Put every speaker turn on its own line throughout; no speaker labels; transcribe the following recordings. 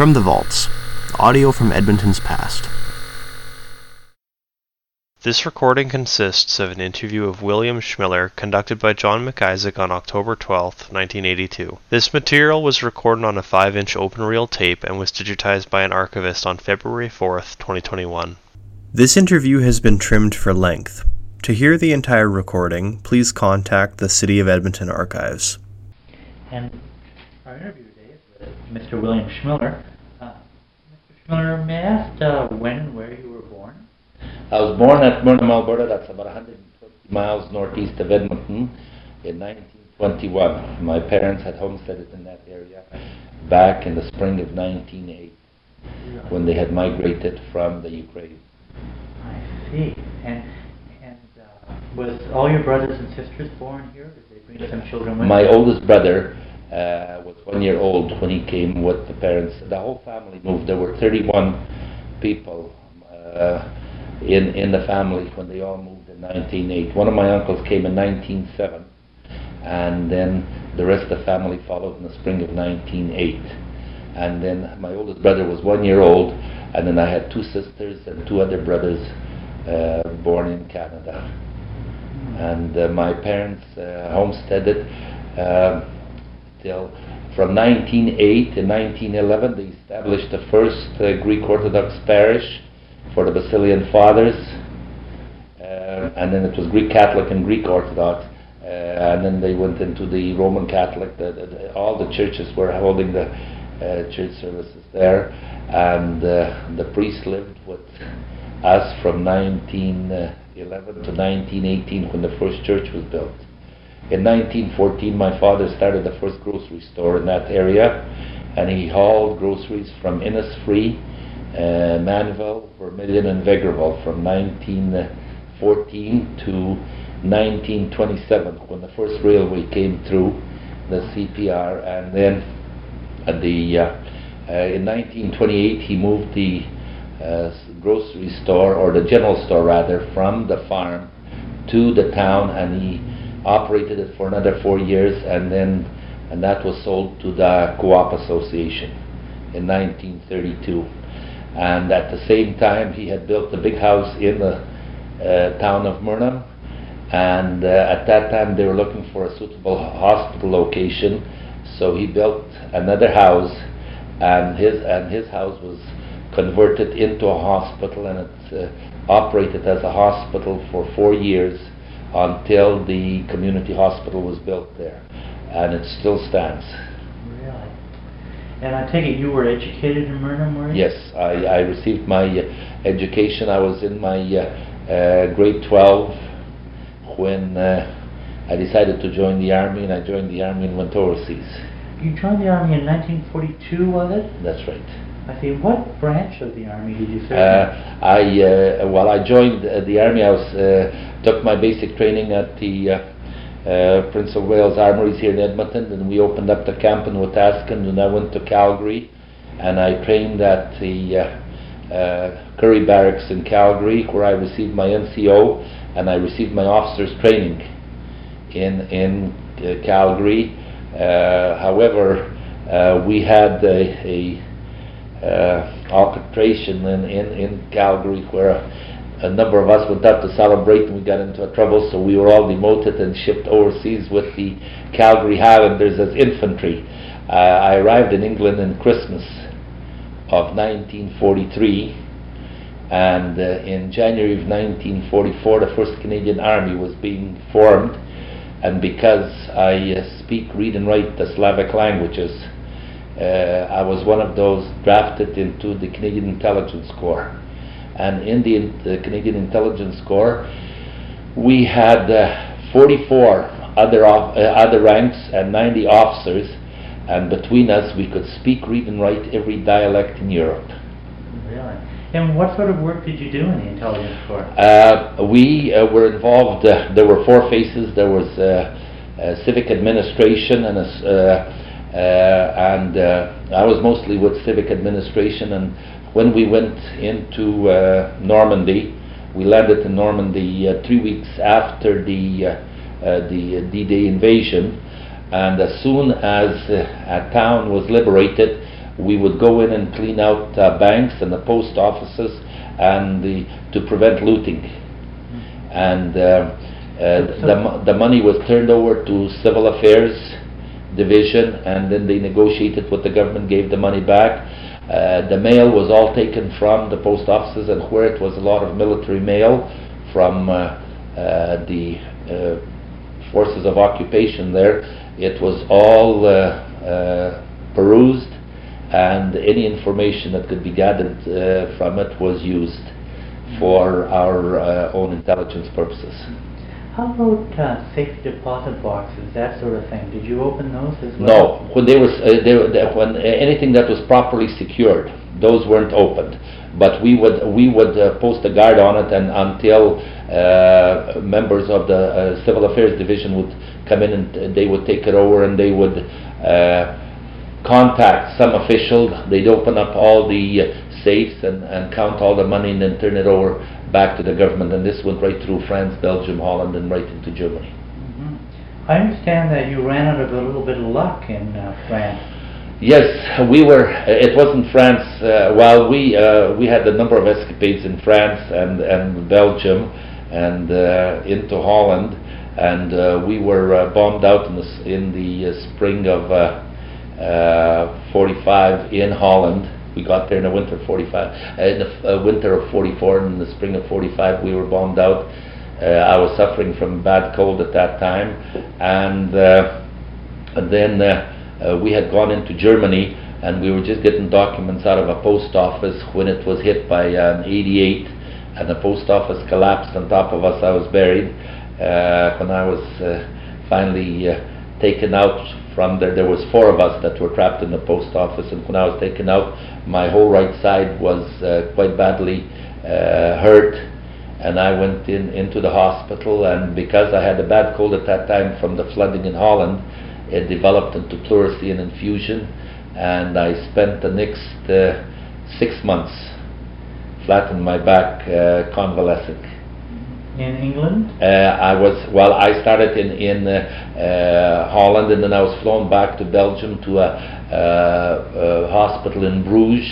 From the Vaults, audio from Edmonton's past.
This recording consists of an interview of William Schmiller conducted by John McIsaac on October 12, 1982. This material was recorded on a 5 inch open reel tape and was digitized by an archivist on February 4, 2021.
This interview has been trimmed for length. To hear the entire recording, please contact the City of Edmonton Archives.
And our interview today is with Mr. William Schmiller. Uh, may I ask uh, when and where you were born?
I was born at Myrnam, Alberta. That's about 120 miles northeast of Edmonton in 1921. My parents had homesteaded in that area back in the spring of 1908 when they had migrated from the Ukraine.
I see. And and uh, was all your brothers and sisters born here? Did they bring some children with
My
them?
oldest brother uh, was one year old when he came with the parents. The whole family moved. There were 31 people uh, in in the family when they all moved in 1908. One of my uncles came in 1907, and then the rest of the family followed in the spring of 1908. And then my oldest brother was one year old, and then I had two sisters and two other brothers uh, born in Canada and uh, my parents uh, homesteaded uh, till from 1908 to 1911 they established the first uh, Greek Orthodox parish for the Basilian Fathers. Uh, and then it was Greek Catholic and Greek Orthodox. Uh, and then they went into the Roman Catholic. The, the, the- all the churches were holding the uh, church services there. And uh, the priest lived with us from 1911 to 1918 when the first church was built. In 1914, my father started the first grocery store in that area, and he hauled groceries from Innisfree, uh, Mannville, Vermilion, and Vegreville from 1914 to 1927 when the first railway came through, the CPR, and then at the uh, uh, in 1928 he moved the uh, grocery store or the general store rather from the farm to the town and he operated it for another four years and then and that was sold to the co-op association in 1932 and at the same time he had built a big house in the uh, town of Myrnam and uh, at that time they were looking for a suitable hospital location. So he built another house and his and his house was converted into a hospital and it uh, operated as a hospital for four years until the community hospital was built there and it still stands.
Really? And I take it you were educated in Myrnam, were
yes I, I received my uh, education. I was in my uh, uh, grade 12 when uh, I decided to join the army and I joined the army and went overseas.
You joined the army in 1942, was it?
that's right
I see. What branch of the army did you serve?
Uh, I uh, well, I joined uh, the army. I was uh, took my basic training at the uh, uh, Prince of Wales Armories here in Edmonton, and we opened up the camp in Wetaskiwin, and I went to Calgary, and I trained at the Currie Barracks in Calgary, where I received my NCO, and I received my officers training in in Calgary. However, we had a, a uh, altercation in, in, in Calgary where a, a number of us went up to celebrate and we got into trouble, so we were all demoted and shipped overseas with the Calgary Highlanders as infantry. Uh, I arrived in England in Christmas of 1943. And uh, in January of 1944, the 1st Canadian Army was being formed. And because I uh, speak, read, and write the Slavic languages, I was one of those drafted into the Canadian Intelligence Corps. And in the, the Canadian Intelligence Corps, we had uh, 44 other, off, uh, other ranks and 90 officers, and between us, we could speak, read, and write every dialect in Europe.
Really? And what sort of work did you do in the intelligence corps?
Uh, we uh, were involved. Uh, there were four phases. There was uh, uh, civic administration, and a uh, uh, and uh, I was mostly with civic administration. And when we went into uh, Normandy, we landed in Normandy uh, three weeks after the uh, uh, the D-Day invasion. And as soon as uh, a town was liberated, we would go in and clean out uh, banks and the post offices and the, to prevent looting. And uh, uh, the, the money was turned over to Civil Affairs Division, and then they negotiated with the government, gave the money back. Uh, the mail was all taken from the post offices, and where it was a lot of military mail from uh, uh, the uh, forces of occupation there, it was all perused, and any information that could be gathered from it was used for our own intelligence purposes.
How about uh, safe deposit boxes, that sort of thing? Did you open those as well?
No, when they was uh, they, were- when uh, anything that was properly secured, those weren't opened. But we would we would uh, post a guard on it, and until uh, members of the uh, civil affairs division would come in and they would take it over, and they would contact some official. They'd open up all the safes and, and count all the money, and then turn it over back to the government. And this went right through France, Belgium, Holland, and right into Germany.
Mhm. I understand that you ran out of a little bit of luck in uh, France.
Yes, we were. It wasn't France. Uh, while we uh, we had a number of escapades in France and and Belgium, and uh, into Holland, and uh, we were uh, bombed out in the in the uh, spring of uh, uh, 45 in Holland. We got there in the winter of 45, uh, in the uh, winter of 44, and in the spring of 45 we were bombed out. Uh, I was suffering from bad cold at that time, and. Uh, and then uh, uh, we had gone into Germany and we were just getting documents out of a post office when it was hit by an 88 and the post office collapsed on top of us. I was buried. When I was finally taken out from there, there was four of us that were trapped in the post office and when I was taken out, my whole right side was uh, quite badly uh, hurt and I went in into the hospital and because I had a bad cold at that time from the flooding in Holland it developed into pleurisy and effusion and I spent the next uh, six months flat on my back uh, convalescing
In England?
uh, I was well. I started in in uh, uh, Holland, and then I was flown back to Belgium to a, uh, a hospital in Bruges,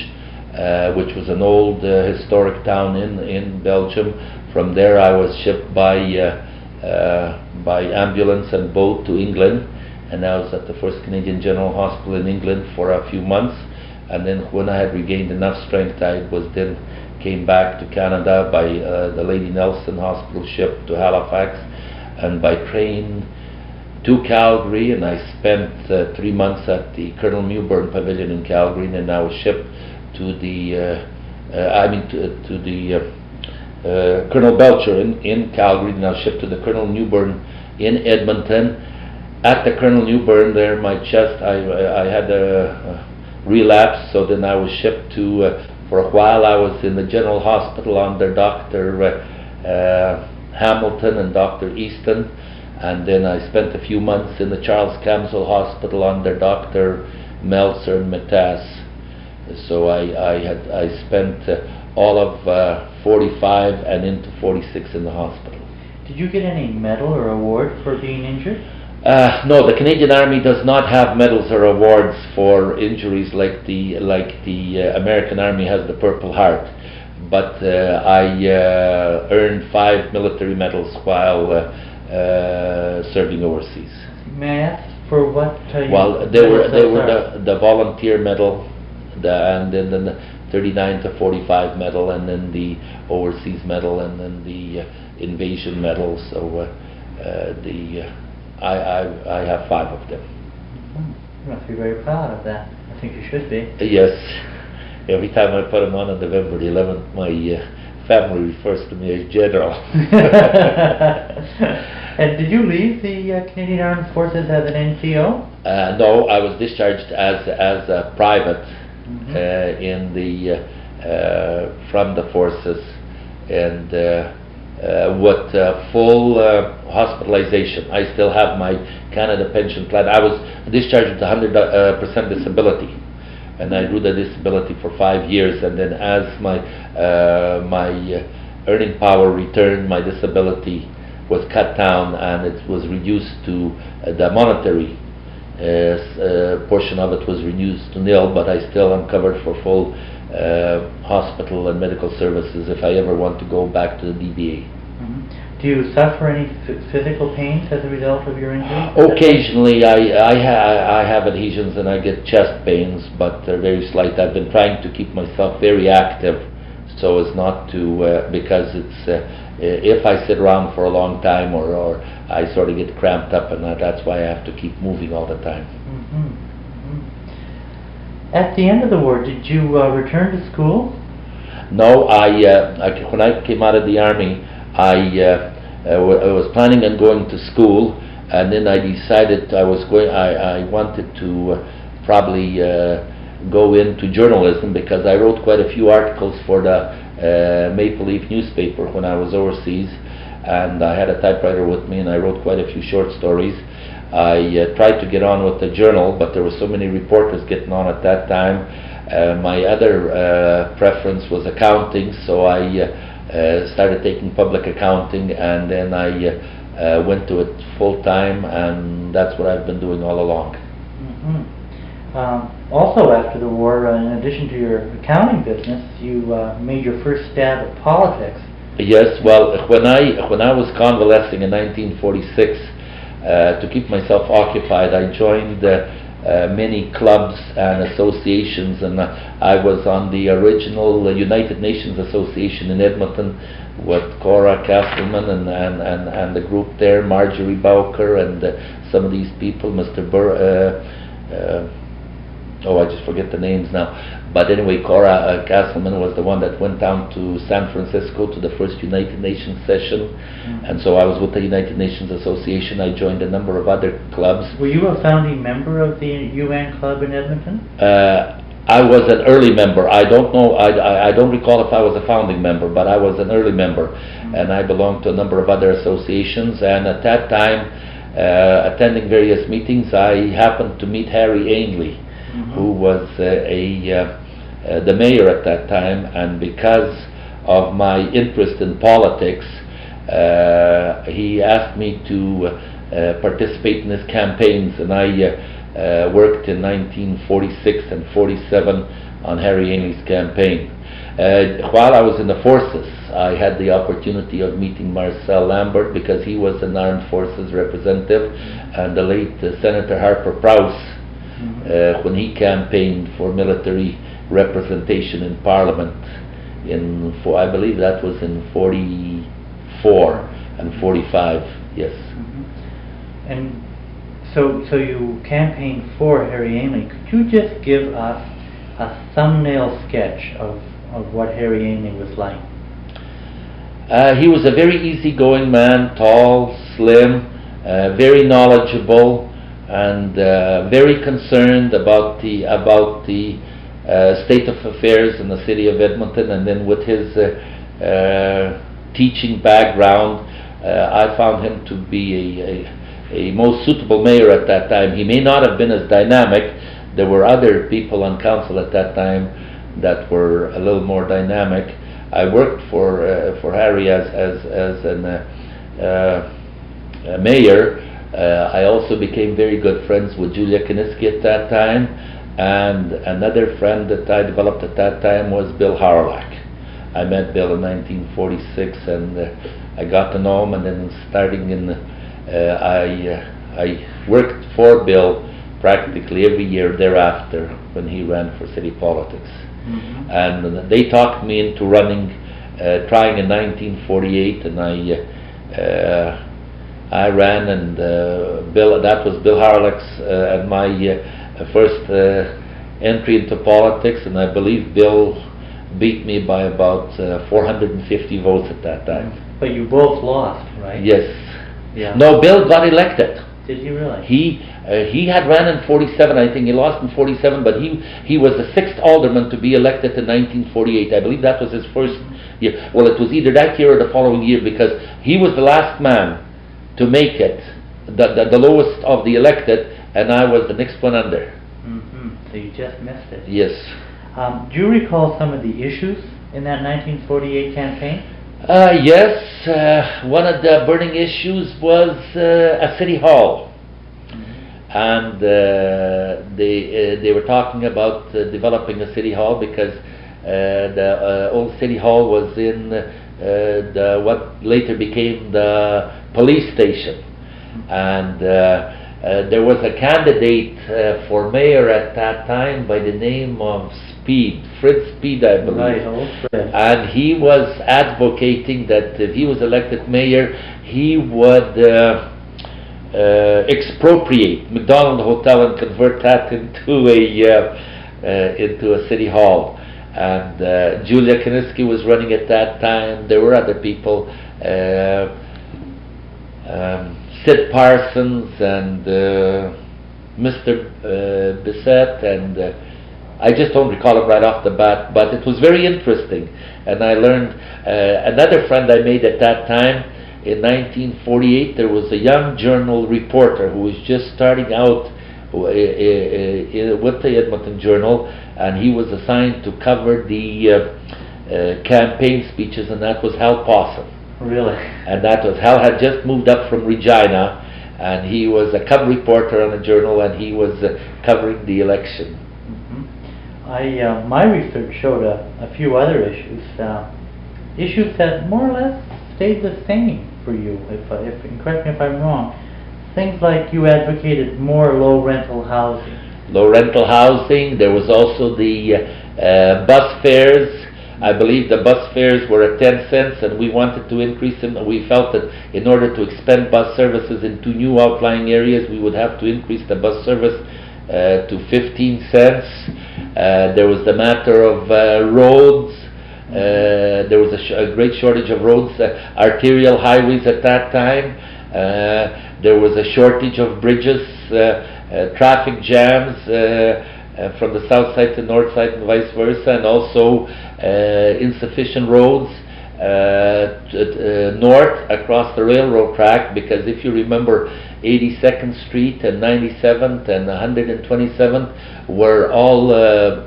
uh, which was an old uh, historic town in in Belgium. From there, I was shipped by uh, uh, by ambulance and boat to England, and I was at the first Canadian General Hospital in England for a few months. And then, when I had regained enough strength, I was then came back to Canada by uh, the Lady Nelson Hospital ship to Halifax, and by train to Calgary. And I spent uh, three months at the Colonel Mewburn Pavilion in Calgary, and then I was shipped to the, uh, uh, I mean, to, to the uh, uh, Colonel Belcher in, in Calgary, and I was shipped to the Colonel Mewburn in Edmonton. At the Colonel Mewburn, there, my chest, I, I had a, a relapse, so then I was shipped to, uh, for a while, I was in the General Hospital under Dr. Uh, uh, Hamilton and Dr. Easton, and then I spent a few months in the Charles Camsell Hospital under Dr. Meltzer and Matas. So I, I had I spent uh, all of uh, 45 and into 46 in the hospital.
Did you get any medal or award for being injured?
Uh, no, the Canadian Army does not have medals or awards for injuries like the like the uh, American Army has the Purple Heart. But uh, I uh, earned five military medals while uh, uh, serving overseas.
May I ask for what
Well, they were they were the, the volunteer medal, the, and then the 39 to 45 medal, and then the overseas medal, and then the uh, invasion medal. So the uh, I, I I have five of them.
Hmm, You must be very proud of that. I think you should be.
Yes, every time I put them on on November the 11th, my uh, family refers to me as General.
and did you leave the uh, Canadian Armed Forces as an NCO?
Uh, no, I was discharged as as a private
Mhm.
uh, in the uh, uh, from the forces, and uh, with uh, full uh, hospitalization. I still have my Canada pension plan. I was discharged with 100 uh, percent disability, and I drew the disability for five years. And then, as my uh, my uh, earning power returned, my disability was cut down, and it was reduced to the monetary portion of it was reduced to nil, but I still am covered for full uh, hospital and medical services if I ever want to go back to the DVA.
Mhm. Do you suffer any ph- physical pains as a result of your injury?
Occasionally, I, I, ha- I have adhesions and I get chest pains, but they're very slight. I've been trying to keep myself very active so as not to, uh, because it's, uh, if I sit around for a long time or, or I sort of get cramped up and that, that's why I have to keep moving all the time.
At the end of the war, did you uh, return to school?
No, I, uh, I, when I came out of the army, I, uh, uh, was planning on going to school, and then I decided I was going. I, I wanted to uh, probably go into journalism because I wrote quite a few articles for the Maple Leaf newspaper when I was overseas, and I had a typewriter with me, and I wrote quite a few short stories. I uh, tried to get on with the journal, but there were so many reporters getting on at that time. Uh, my other uh, preference was accounting, so I uh, uh, started taking public accounting, and then I uh, uh, went to it full time, and that's what I've been doing all along.
Mhm. Um, also, after the war, uh, in addition to your accounting business, you uh, made your first stab at politics.
Yes, well, when I when I was convalescing in 1946, uh, to keep myself occupied, I joined uh, uh, many clubs and associations, and uh, I was on the original United Nations Association in Edmonton with Cora Casselman and, and, and, and the group there, Marjorie Bowker, and some of these people, Mr. Burr. Oh, I just forget the names now. But anyway, Cora uh, Casselman was the one that went down to San Francisco to the first United Nations session, and so I was with the United Nations Association. I joined a number of other clubs.
Were you a founding member of the UN Club in Edmonton?
Uh, I was an early member. I don't know. I, I, I don't recall if I was a founding member, but I was an early member, and I belonged to a number of other associations. And at that time, uh, attending various meetings, I happened to meet Harry Ainley, who was uh, a uh, uh, the mayor at that time, and because of my interest in politics, he asked me to participate in his campaigns, and I worked in 1946 and 47 on Harry Ainley's campaign. Uh, while I was in the forces, I had the opportunity of meeting Marcel Lambert because he was an armed forces representative, and the late uh, Senator Harper Prowse uh, when he campaigned for military representation in Parliament in, for, I believe that was in 44 and 45, yes.
And so, so you campaigned for Harry Ainley. Could you just give us a thumbnail sketch of, of what Harry Ainley was like?
Uh, he was a very easygoing man, tall, slim, uh, very knowledgeable, and uh, very concerned about the about the uh, state of affairs in the city of Edmonton. And then with his uh, teaching background, I found him to be a, a, a most suitable mayor at that time. He may not have been as dynamic. There were other people on council at that time that were a little more dynamic. I worked for uh, for Harry as as as an uh, uh, a mayor. Uh, I also became very good friends with Julia Kiniski at that time, and another friend that I developed at that time was Bill Hawrelak. I met Bill in 1946, and uh, I got to know him. And then starting in, uh, I uh, I worked for Bill practically every year thereafter when he ran for city politics and they talked me into running, uh, trying in 1948, and I, uh, I ran, and uh, Bill, that was Bill Hawrelak's uh, and my uh, first uh, entry into politics, and I believe Bill beat me by about uh, 450 votes at that time.
But you both lost, right?
Yes.
Yeah.
No, Bill got elected.
Did he really?
He uh, he had ran in 47, I think he lost in 47, but he he was the sixth alderman to be elected in 1948. I believe that was his first year. Well, it was either that year or the following year because he was the last man to make it, the the, the lowest of the elected, and I was the next one under.
hmm So you just missed it.
Yes.
Um, do you recall some of the issues in that 1948 campaign?
Uh, yes, uh, one of the burning issues was uh, a city hall. and uh, they uh, they were talking about uh, developing a city hall because uh, the uh, old city hall was in uh, the what later became the police station, and. Uh, uh, there was a candidate uh, for mayor at that time by the name of Speed, Fritz Speed, I believe.
Right, old Fred.
And he was advocating that if he was elected mayor, he would uh, uh, expropriate McDonald Hotel and convert that into a uh, uh, into a city hall. And uh, Julia Kiniski was running at that time. There were other people. Uh, um, Sid Parsons and uh, Mr. Uh, Bissett, and uh, I just don't recall it right off the bat, but it was very interesting. And I learned uh, another friend I made at that time in 1948. There was a young journal reporter who was just starting out with the Edmonton Journal, and he was assigned to cover the uh, uh, campaign speeches, and that was Hal Pawson
Really?
and that was Hal had just moved up from Regina, and he was a cub reporter on the journal, and he was uh, covering the election.
Mhm. I, uh, my research showed a, a few other issues, uh, issues that more or less stayed the same for you, if, if, and correct me if I'm wrong. Things like you advocated more low rental housing.
Low rental housing. There was also the uh, uh, bus fares. I believe the bus fares were at 10 cents, and we wanted to increase them. We felt that in order to expand bus services into new outlying areas, we would have to increase the bus service uh, to 15 cents. Uh, there was the matter of uh, roads. Uh, there was a, sh- a great shortage of roads, uh, arterial highways at that time. There was a shortage of bridges, uh, uh, traffic jams uh, from the south side to north side and vice versa, and also insufficient roads north across the railroad track. Because if you remember, 82nd Street and 97th and 127th were all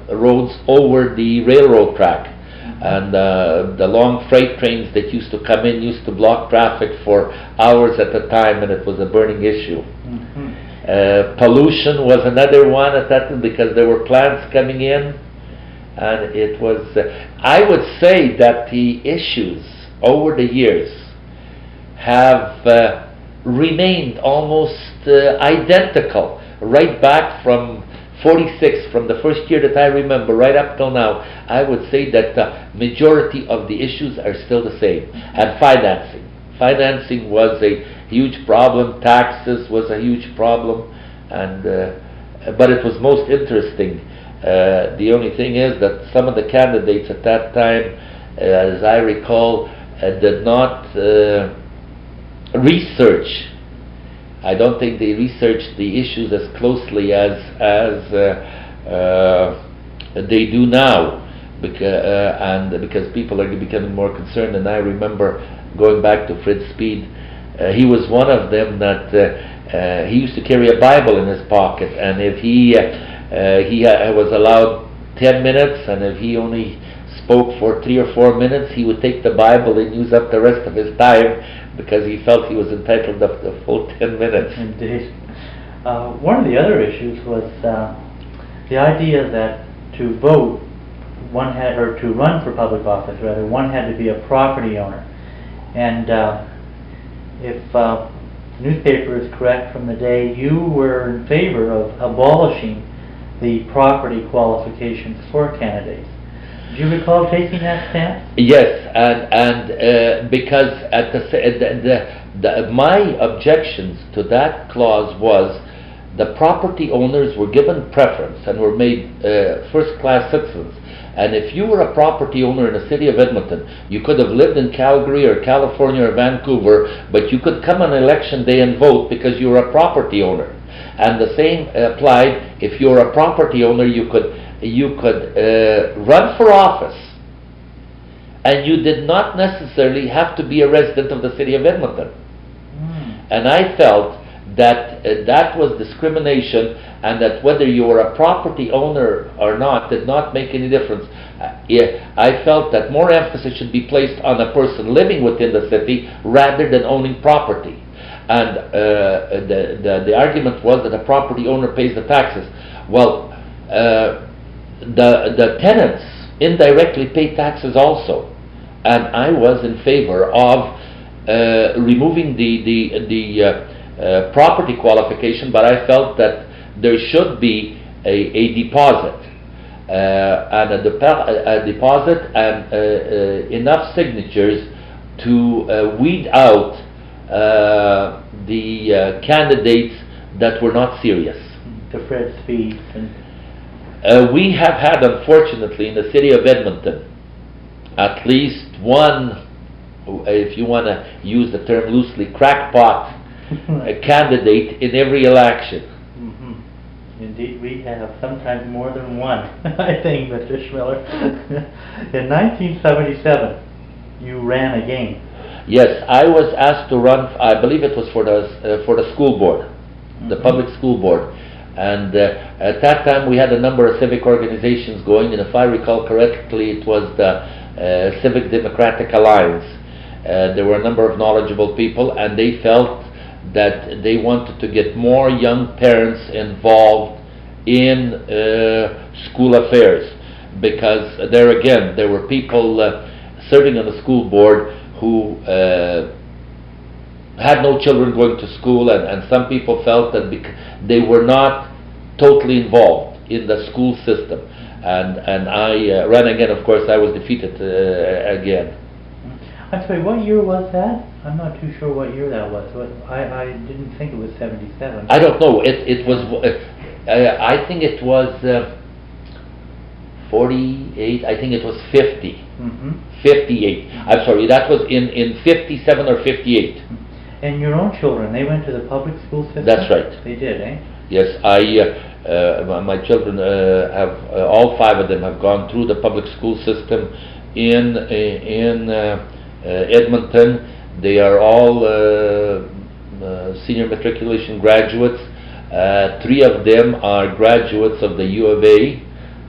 roads over the railroad track and uh, the long freight trains that used to come in used to block traffic for hours at a time, and it was a burning issue.
Mhm.
Uh, pollution was another one at that time because there were plants coming in, and it was. Uh, I would say that the issues over the years have uh, remained almost uh, identical, right back from 46, from the first year that I remember, right up till now. I would say that the majority of the issues are still the same. And financing. Financing was a huge problem, taxes was a huge problem, and uh, but it was most interesting. Uh, the only thing is that some of the candidates at that time, uh, as I recall, uh, did not uh, research. I don't think they researched the issues as closely as as uh, uh, they do now, because uh, and because people are becoming more concerned. And I remember going back to Fritz Speed, he was one of them that uh, he used to carry a Bible in his pocket, and if he uh, uh, he was allowed ten minutes, and if he only spoke for three or four minutes, he would take the Bible and use up the rest of his time because he felt he was entitled up the full ten minutes.
Indeed. Uh, one of the other issues was uh, the idea that to vote, one had, or to run for public office rather, one had to be a property owner. And uh, if uh, newspaper is correct from the day, you were in favor of abolishing the property qualifications for candidates. Do you recall taking that stance?
Yes, and and uh, because at the, the, the, the my objections to that clause was the property owners were given preference and were made uh, first-class citizens. And if you were a property owner in the city of Edmonton, you could have lived in Calgary or California or Vancouver, but you could come on election day and vote because you were a property owner. And the same applied if you were a property owner, you could you could uh, run for office, and you did not necessarily have to be a resident of the city of Edmonton.
Hmm.
And I felt that uh, that was discrimination, and that whether you were a property owner or not did not make any difference. Uh, I felt that more emphasis should be placed on a person living within the city rather than owning property. and uh, the, the, the argument was that a property owner pays the taxes. Well, uh, the, the tenants indirectly pay taxes also, and I was in favor of uh, removing the, the, the uh, uh, property qualification, but I felt that there should be a, a deposit. Uh, and a, depo- a deposit and uh, uh, enough signatures to weed out the candidates that were not serious.
To Fred Speed and
Uh, we have had, unfortunately, in the city of Edmonton, at least one, if you want to use the term loosely, crackpot candidate in every election.
Mhm. Indeed, we have sometimes more than one, I think, Mr. Schmiller. In 1977, you ran again.
Yes, I was asked to run. I believe it was for the uh, for the school board, the
Mhm.
public school board, and uh, at that time we had a number of civic organizations going, and if I recall correctly, it was the uh, Civic Democratic Alliance. Uh, there were a number of knowledgeable people, and they felt that they wanted to get more young parents involved in uh, school affairs because there again there were people uh, serving on the school board who uh, had no children going to school and, and some people felt that bec- they were not totally involved in the school system and and I uh, ran again of course I was defeated uh, again
I'm sorry, what year was that? I'm not too sure what year that was. What, I, I didn't think it was 77.
I don't know it it was uh, I think it was uh, 48 I think it was 50
hmm
58 I'm sorry that was in in 57 or 58
And your own children, they went to the public school system?
That's right.
They did, eh?
Yes, I, uh, uh, my- children uh, have, uh, all five of them have gone through the public school system in, in uh, uh, Edmonton. They are all uh, uh, senior matriculation graduates. Uh, Three of them are graduates of the U of A.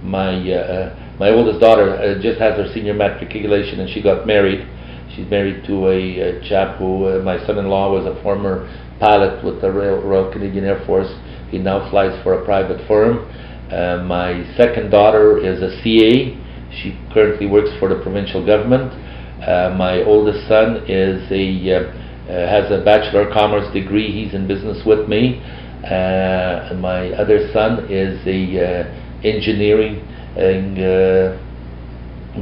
My, uh, uh, my oldest daughter uh, just has her senior matriculation and she got married. She's married to a, uh chap who, uh, my son-in-law was a former pilot with the Royal, Royal Canadian Air Force. He now flies for a private firm. Uh, my second daughter is a CA. She currently works for the provincial government. Uh, my oldest son is a uh, uh, has a bachelor of commerce degree. He's in business with me. Uh, and my other son is a engineering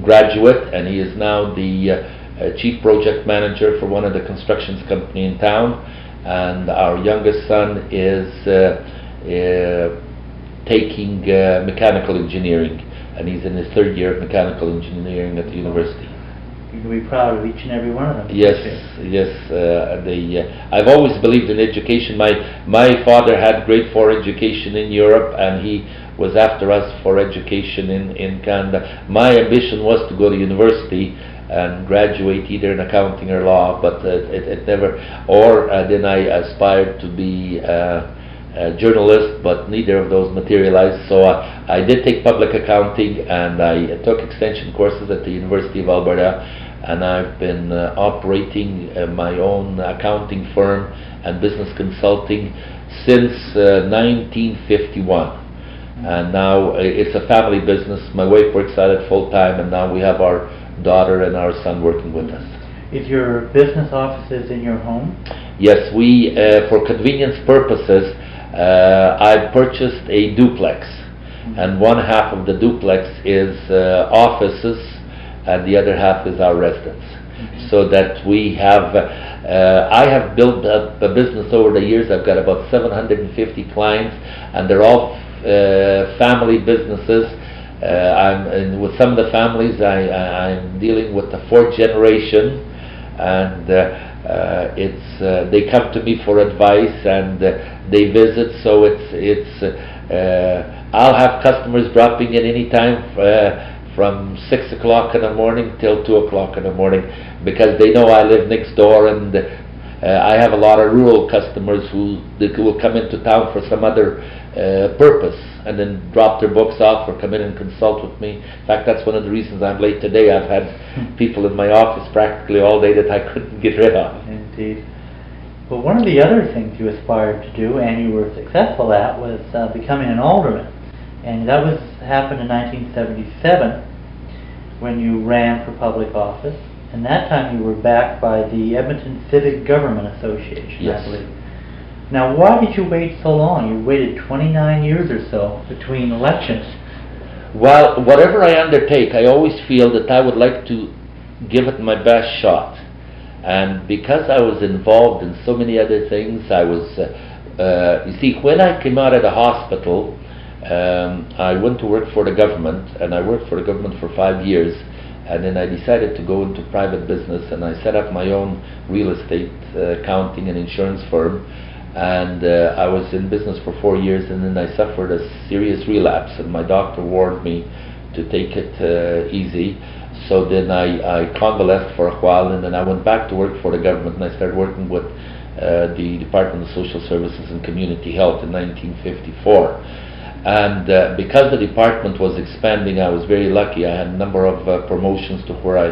graduate, and he is now the chief project manager for one of the constructions company in town. And our youngest son is uh, uh, taking uh, mechanical engineering, and he's in his third year of mechanical engineering at the university.
You can be proud of each and every one of them.
Yes, yes. Uh, the, uh, I've always believed in education. My my father had grade four education in Europe, and he was after us for education in in Canada. My ambition was to go to university and graduate either in accounting or law, but uh, it, it never. Or uh, then I aspired to be. Uh, a journalist, but neither of those materialized. So I, I did take public accounting and I took extension courses at the University of Alberta, and I've been uh, operating uh, my own accounting firm and business consulting since uh, 1951. And now uh, it's a family business. My wife works at it full time, and now we have our daughter and our son working with us.
Is your business offices in your home?
Yes, we, uh, for convenience purposes, uh, I purchased a duplex, and one half of the duplex is uh, offices, and the other half is our residence. So that we have, uh, I have built up a business over the years. I've got about 750 clients, and they're all uh, family businesses. Uh, I'm and with some of the families. I, I, I'm dealing with the fourth generation, and uh, uh, it's uh, they come to me for advice and uh, they visit. So it's it's. Uh, I'll have customers dropping in anytime uh, from six o'clock in the morning till two o'clock in the morning because they know I live next door and. Uh, I have a lot of rural customers who will come into town for some other uh, purpose and then drop their books off or come in and consult with me. In fact, that's one of the reasons I'm late today. I've had people in my office practically all day that I couldn't get rid of.
Indeed. Well, one of the other things you aspired to do, and you were successful at, was uh, becoming an alderman. And that was happened in 1977 when you ran for public office. And that time you were backed by the Edmonton Civic Government Association,
Yes.
I believe. Now, why did you wait so long? You waited 29 years or so between elections.
Well, whatever I undertake, I always feel that I would like to give it my best shot. And because I was involved in so many other things, I was, uh, uh, you see, when I came out of the hospital, um, I went to work for the government, and I worked for the government for five years. And then I decided to go into private business, and I set up my own real estate uh, accounting and insurance firm. And uh, I was in business for four years, and then I suffered a serious relapse, and my doctor warned me to take it uh, easy. So then I, I convalesced for a while, and then I went back to work for the government, and I started working with uh, the Department of Social Services and Community Health in 1954. And uh, because the department was expanding, I was very lucky. I had a number of uh, promotions to where I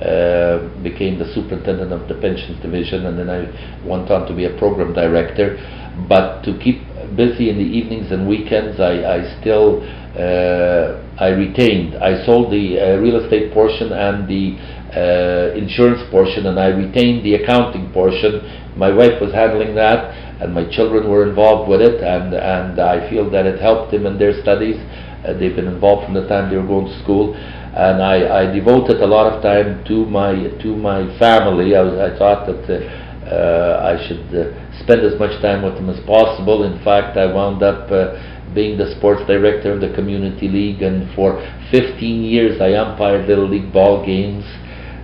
uh, became the superintendent of the pensions division, and then I went on to be a program director. But to keep busy in the evenings and weekends, I, I still uh, I retained. I sold the uh, real estate portion and the uh, insurance portion, and I retained the accounting portion. My wife was handling that, and my children were involved with it, and and I feel that it helped them in their studies. Uh, they've been involved from the time they were going to school, and I, I devoted a lot of time to my to my family. I, was, I thought that uh, uh, I should uh, spend as much time with them as possible. In fact, I wound up uh, being the sports director of the community league, and for 15 years I umpired little league ball games,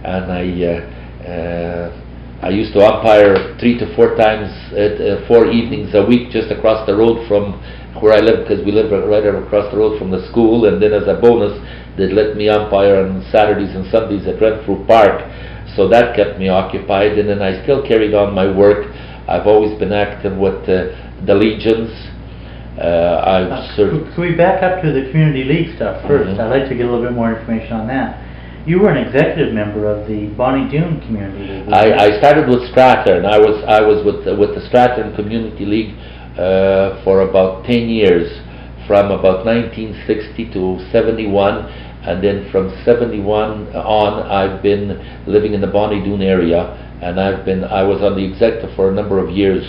and I. I used to umpire three to four times, at, uh, four evenings a week, just across the road from where I live, because we live right across the road from the school. And then, as a bonus, they'd let me umpire on Saturdays and Sundays at Renfrew Park. So that kept me occupied, and then I still carried on my work. I've always been active with uh, the Legions. Uh, I've
Uh,
served.
Could we back up to the community league stuff 1st
Mhm.
I'd like to get a little bit more information on that. You were an executive member of the Bonnie Doon Community League.
I, I started with Strathearn. I was I was with the, with the Strathearn Community League uh, for about ten years, from about 1960 to 71, and then from 71 on, I've been living in the Bonnie Doon area, and I've been I was on the executive for a number of years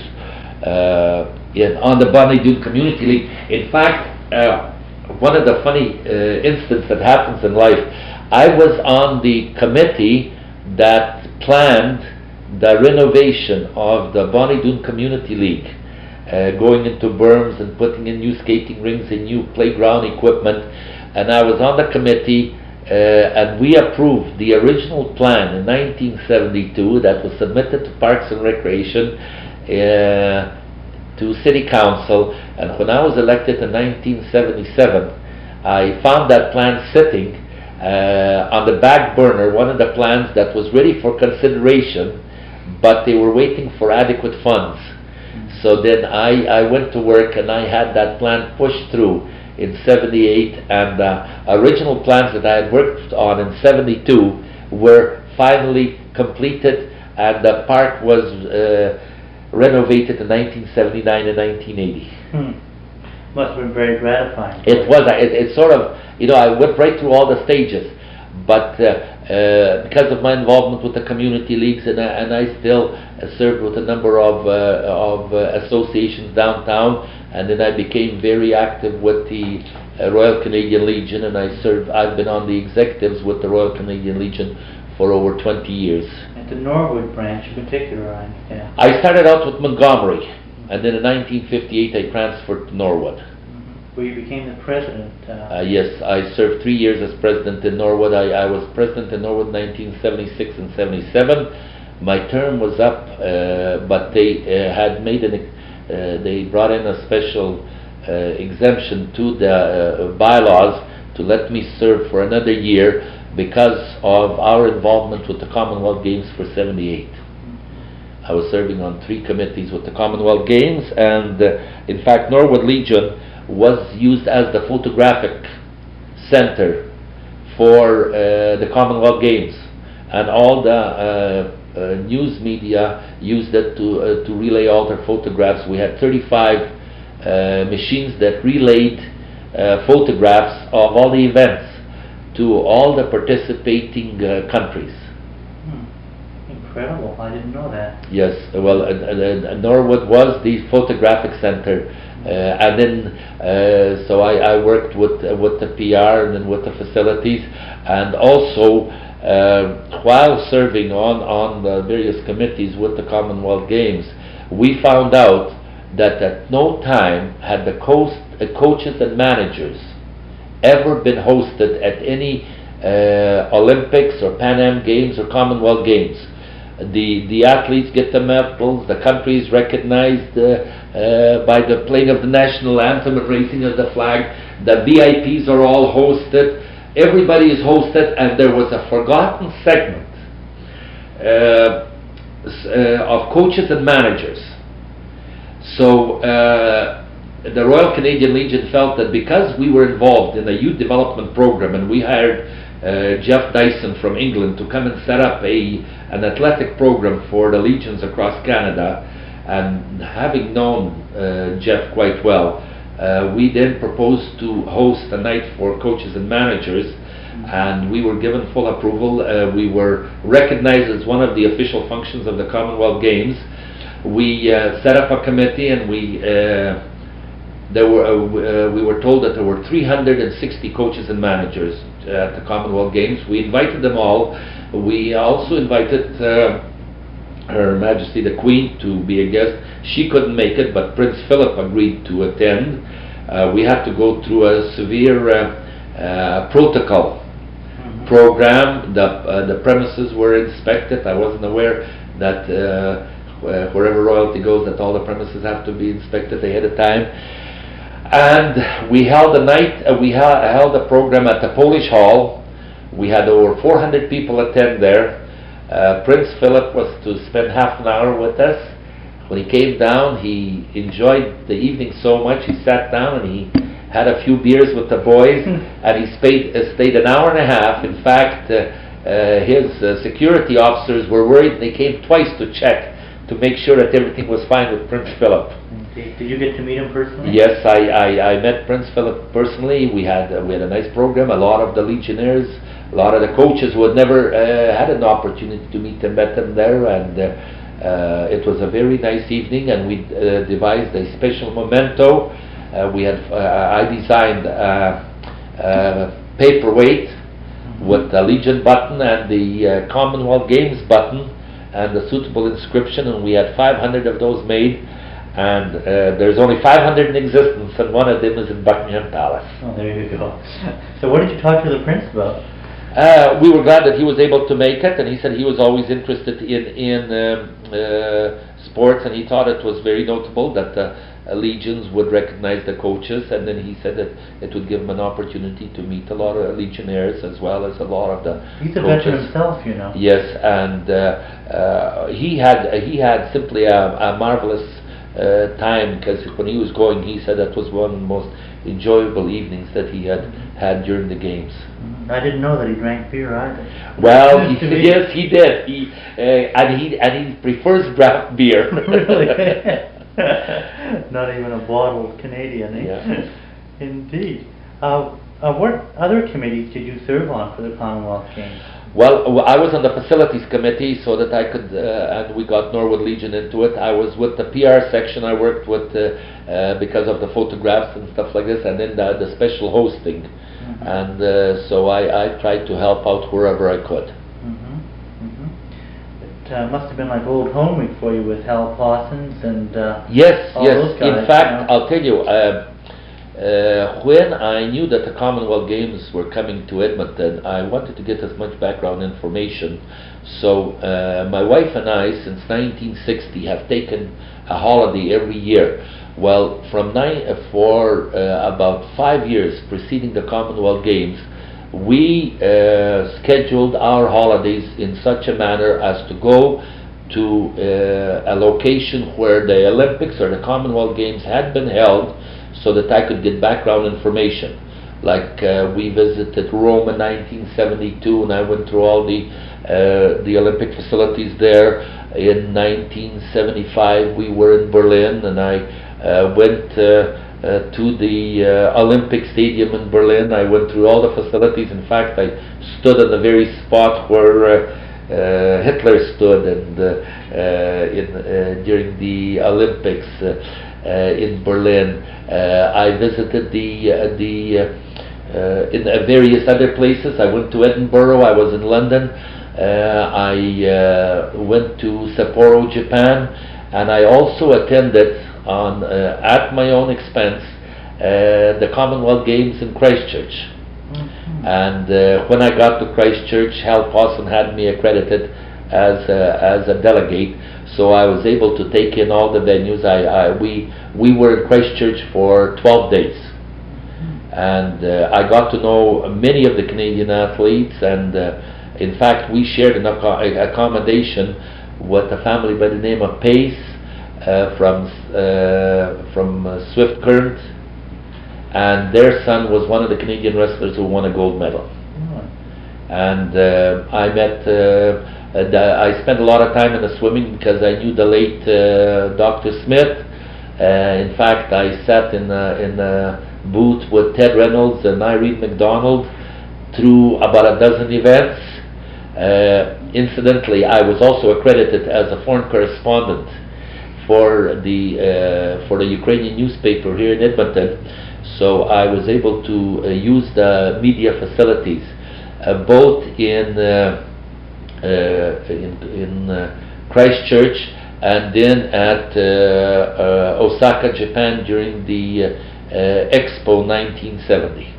uh, in, on the Bonnie Doon Community League. In fact, uh, one of the funny uh, incidents that happens in life, I was on the committee that planned the renovation of the Bonnie Doon Community League, uh, going into berms and putting in new skating rings and new playground equipment. And I was on the committee, uh, and we approved the original plan in 1972 that was submitted to Parks and Recreation. Uh, to city council and when I was elected in 1977 I found that plan sitting uh, on the back burner one of the plans that was ready for consideration but they were waiting for adequate funds so then I, I went to work and I had that plan pushed through in 78 and uh, original plans that I had worked on in 72 were finally completed and the park was uh, renovated in 1979 and 1980.
Hmm. Must have been very gratifying.
It was, it, it sort of, you know, I went right through all the stages, but uh, uh, because of my involvement with the community leagues, and, I- and I still uh, served with a number of, uh, of uh, associations downtown, and then I became very active with the uh, Royal Canadian Legion, and I served, I've been on the executives with the Royal Canadian Legion for over 20 years.
At the Norwood branch in particular, I understand.
I started out with Montgomery, and then in 1958 I transferred to Norwood.
Where you became the president.
Uh, yes, I served three years as president in Norwood. I, I was president in Norwood 1976 and 77. My term was up, uh, but they uh, had made an, uh, they brought in a special uh, exemption to the uh, bylaws to let me serve for another year because of our involvement with the Commonwealth Games for 78. I was serving on three committees with the Commonwealth Games, and uh, in fact, Norwood Legion was used as the photographic center for uh, the Commonwealth Games, and all the uh, uh, news media used it to, uh, to relay all their photographs. We had 35 uh, machines that relayed photographs of all the events to all the participating countries.
Incredible. I didn't know that.
Yes, well, uh, uh, uh, Norwood was the photographic center, uh, and then uh, so I, I worked with uh, with the PR and then with the facilities, and also while serving on on the various committees with the Commonwealth Games, we found out that at no time had the coast, coaches and managers ever been hosted at any Olympics or Pan Am Games or Commonwealth Games. The, the athletes get the medals, the country is recognized uh, uh, by the playing of the national anthem and raising of the flag, the VIPs are all hosted, everybody is hosted, and there was a forgotten segment uh, uh, of coaches and managers. So uh, the Royal Canadian Legion felt that because we were involved in a youth development program and we hired uh, Geoff Dyson from England to come and set up a an athletic program for the legions across Canada, and having known uh, Geoff quite well, uh, we then proposed to host a night for coaches and managers. And we were given full approval. Uh, we were recognized as one of the official functions of the Commonwealth Games we uh, set up a committee and we uh, there were we were told that there were 360 coaches and managers at the Commonwealth Games. We invited them all. We also invited uh, Her Majesty the Queen to be a guest. She couldn't make it, but Prince Philip agreed to attend. Uh, we had to go through a severe uh, uh, protocol
Mhm.
program. The uh, the premises were inspected. I wasn't aware that uh, wherever royalty goes, that all the premises have to be inspected ahead of time. And we held a night. Uh, we ha- held a program at the Polish Hall. We had over 400 people attend there. Uh, Prince Philip was to spend half an hour with us. When he came down, he enjoyed the evening so much. He sat down and he had a few beers with the boys, and he stayed, uh, stayed an hour and a half. In fact, uh, uh, his uh, security officers were worried. They came twice to check to make sure that everything was fine with Prince Philip.
Did you get to meet him personally?
Yes, I, I, I met Prince Philip personally. We had uh, we had a nice program. A lot of the Legionnaires, a lot of the coaches who had never uh, had an opportunity to meet him met him there, and uh, uh, it was a very nice evening. And we uh, devised a special memento. Uh, we had I designed a paperweight with the Legion button and the Commonwealth Games button and the suitable inscription, and we had 500 of those made. And uh, there's only 500 in existence, and one of them is in Buckingham Palace.
Oh, there you go. So what did you talk to the prince about?
Uh, we were glad that he was able to make it, and he said he was always interested in in um, uh, sports, and he thought it was very notable that the uh, legions would recognize the coaches, and then he said that it would give him an opportunity to meet a lot of legionnaires as well as a lot of the
He's a
coaches.
veteran himself, you know.
Yes, and uh, uh, he had he had simply a, a marvelous uh, time because when he was going, he said that was one of the most enjoyable evenings that he had had during the games.
Mm, I didn't know that he drank beer either.
Well, he, yes, he did. He uh, and he and he prefers draft beer.
Not even a bottled Canadian, eh?
Yeah.
Indeed. Uh, uh, what other committees did you serve on for the Commonwealth Games?
Well, I was on the facilities committee so that I could, uh, and we got Norwood Legion into it. I was with the PR section. I worked with uh, uh, because of the photographs and stuff like this, and then the, the special hosting.
Mhm.
And uh, so I, I tried to help out wherever I could.
Mhm, mhm. It uh, must have been like old home week for you with Hal Pawson and uh,
Yes, yes. In fact,
you know.
I'll tell you, uh, when I knew that the Commonwealth Games were coming to Edmonton, I wanted to get as much background information. So uh, my wife and I, since 1960, have taken a holiday every year. Well, from nine, uh, for uh, about five years preceding the Commonwealth Games, we uh, scheduled our holidays in such a manner as to go to uh, a location where the Olympics or the Commonwealth Games had been held so that I could get background information. Like uh, we visited Rome in 1972, and I went through all the uh, the Olympic facilities there. In 1975, we were in Berlin, and I uh, went uh, uh, to the uh, Olympic Stadium in Berlin. I went through all the facilities. In fact, I stood at the very spot where Hitler stood and Uh, in, uh, during the Olympics uh, in Berlin. I visited the the in various other places. I went to Edinburgh. I was in London. Uh, I uh, went to Sapporo, Japan, and I also attended on uh, at my own expense the Commonwealth Games in Christchurch. Mm-hmm. And when I got to Christchurch, Hal Pawson had me accredited as a, as a delegate, so I was able to take in all the venues. I, I we we were in Christchurch for 12 days, and uh, I got to know many of the Canadian athletes and. Uh, in fact, we shared an accommodation with a family by the name of Pace uh, from uh, from uh, Swift Current, and their son was one of the Canadian wrestlers who won a gold medal. And uh, I met. Uh, I spent a lot of time in the swimming because I knew the late uh, Dr. Smith. in fact, I sat in a, in a booth with Ted Reynolds and Irene MacDonald through about a dozen events uh, incidentally, I was also accredited as a foreign correspondent for the uh, for the Ukrainian newspaper here in Edmonton, so I was able to uh, use the media facilities uh, both in uh, uh, in, in Christchurch and then at Osaka, Japan during the Expo 1970.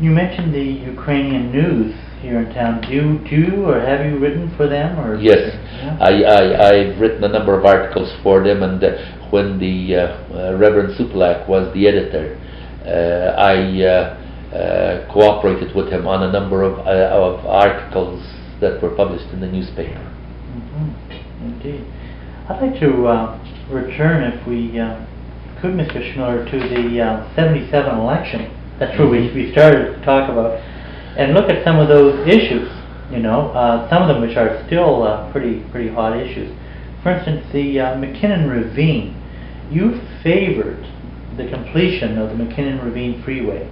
you mentioned the Ukrainian news here in town. Do you, do you or have you written for them? Or
yes, yeah? I, I, I've written a number of articles for them, and uh, when the uh, uh, Reverend Supalak was the editor, uh, I uh, uh, cooperated with him on a number of, of articles that were published in the newspaper.
Mm-hmm. Indeed. I'd like to return, if we could, Mr. Schmiller, to the 77 election. That's where we, we started to talk about and look at some of those issues, you know, uh, some of them which are still uh, pretty pretty hot issues. For instance, the uh, Mackinnon Ravine. You favored the completion of the Mackinnon Ravine Freeway.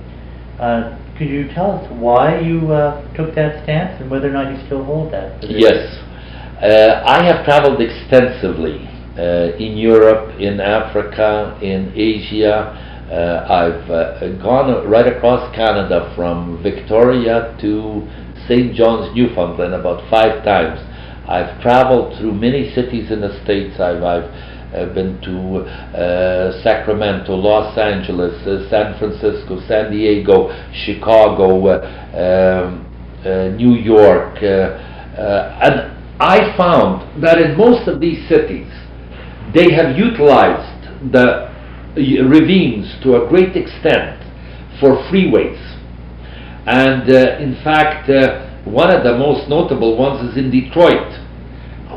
Uh, could you tell us why you uh, took that stance and whether or not you still hold that
position? Yes. Uh, I have traveled extensively in Europe, in Africa, in Asia, uh, I've uh, gone right across Canada from Victoria to St. John's, Newfoundland about five times. I've traveled through many cities in the States. I've, I've uh, been to uh, Sacramento, Los Angeles, uh, San Francisco, San Diego, Chicago, uh, um, New York. and I found that in most of these cities, they have utilized the ravines to a great extent for freeways. And uh, in fact, uh, one of the most notable ones is in Detroit,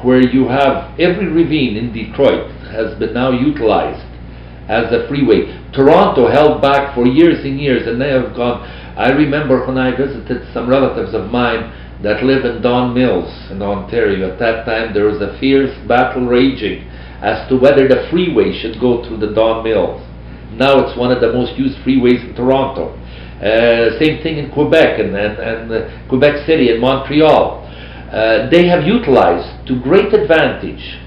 where you have every ravine in Detroit has been now utilized as a freeway. Toronto held back for years and years, and they have gone. I remember when I visited some relatives of mine that live in Don Mills in Ontario. At that time, there was a fierce battle raging as to whether the freeway should go through the Don Mills. Now it's one of the most used freeways in Toronto. Uh, same thing in Quebec and, and, and uh, Quebec City and Montreal. Uh, they have utilized to great advantage.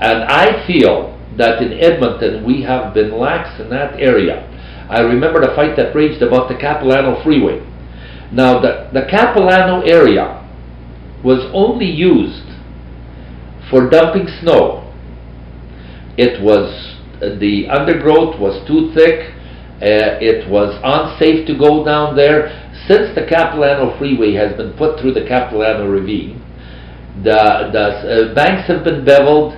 And I feel that in Edmonton we have been lax in that area. I remember the fight that raged about the Capilano Freeway. Now, the, the Capilano area was only used for dumping snow it was uh, the undergrowth was too thick. Uh, it was unsafe to go down there. Since the Capilano Freeway has been put through the Capilano Ravine, the, the uh, banks have been beveled.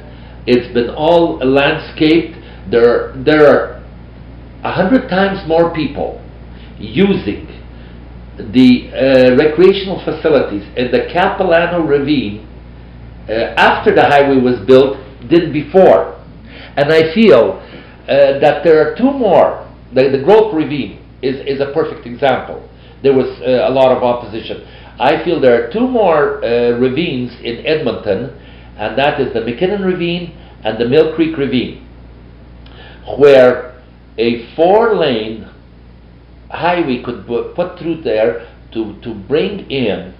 It's been all landscaped. There, there are a hundred times more people using the uh, recreational facilities in the Capilano Ravine uh, after the highway was built than before. And I feel uh, that there are two more, the, the Groat ravine is, is a perfect example. There was uh, a lot of opposition. I feel there are two more uh, ravines in Edmonton, and that is the Mackinnon Ravine and the Mill Creek Ravine, where a four lane highway could put through there to, to bring in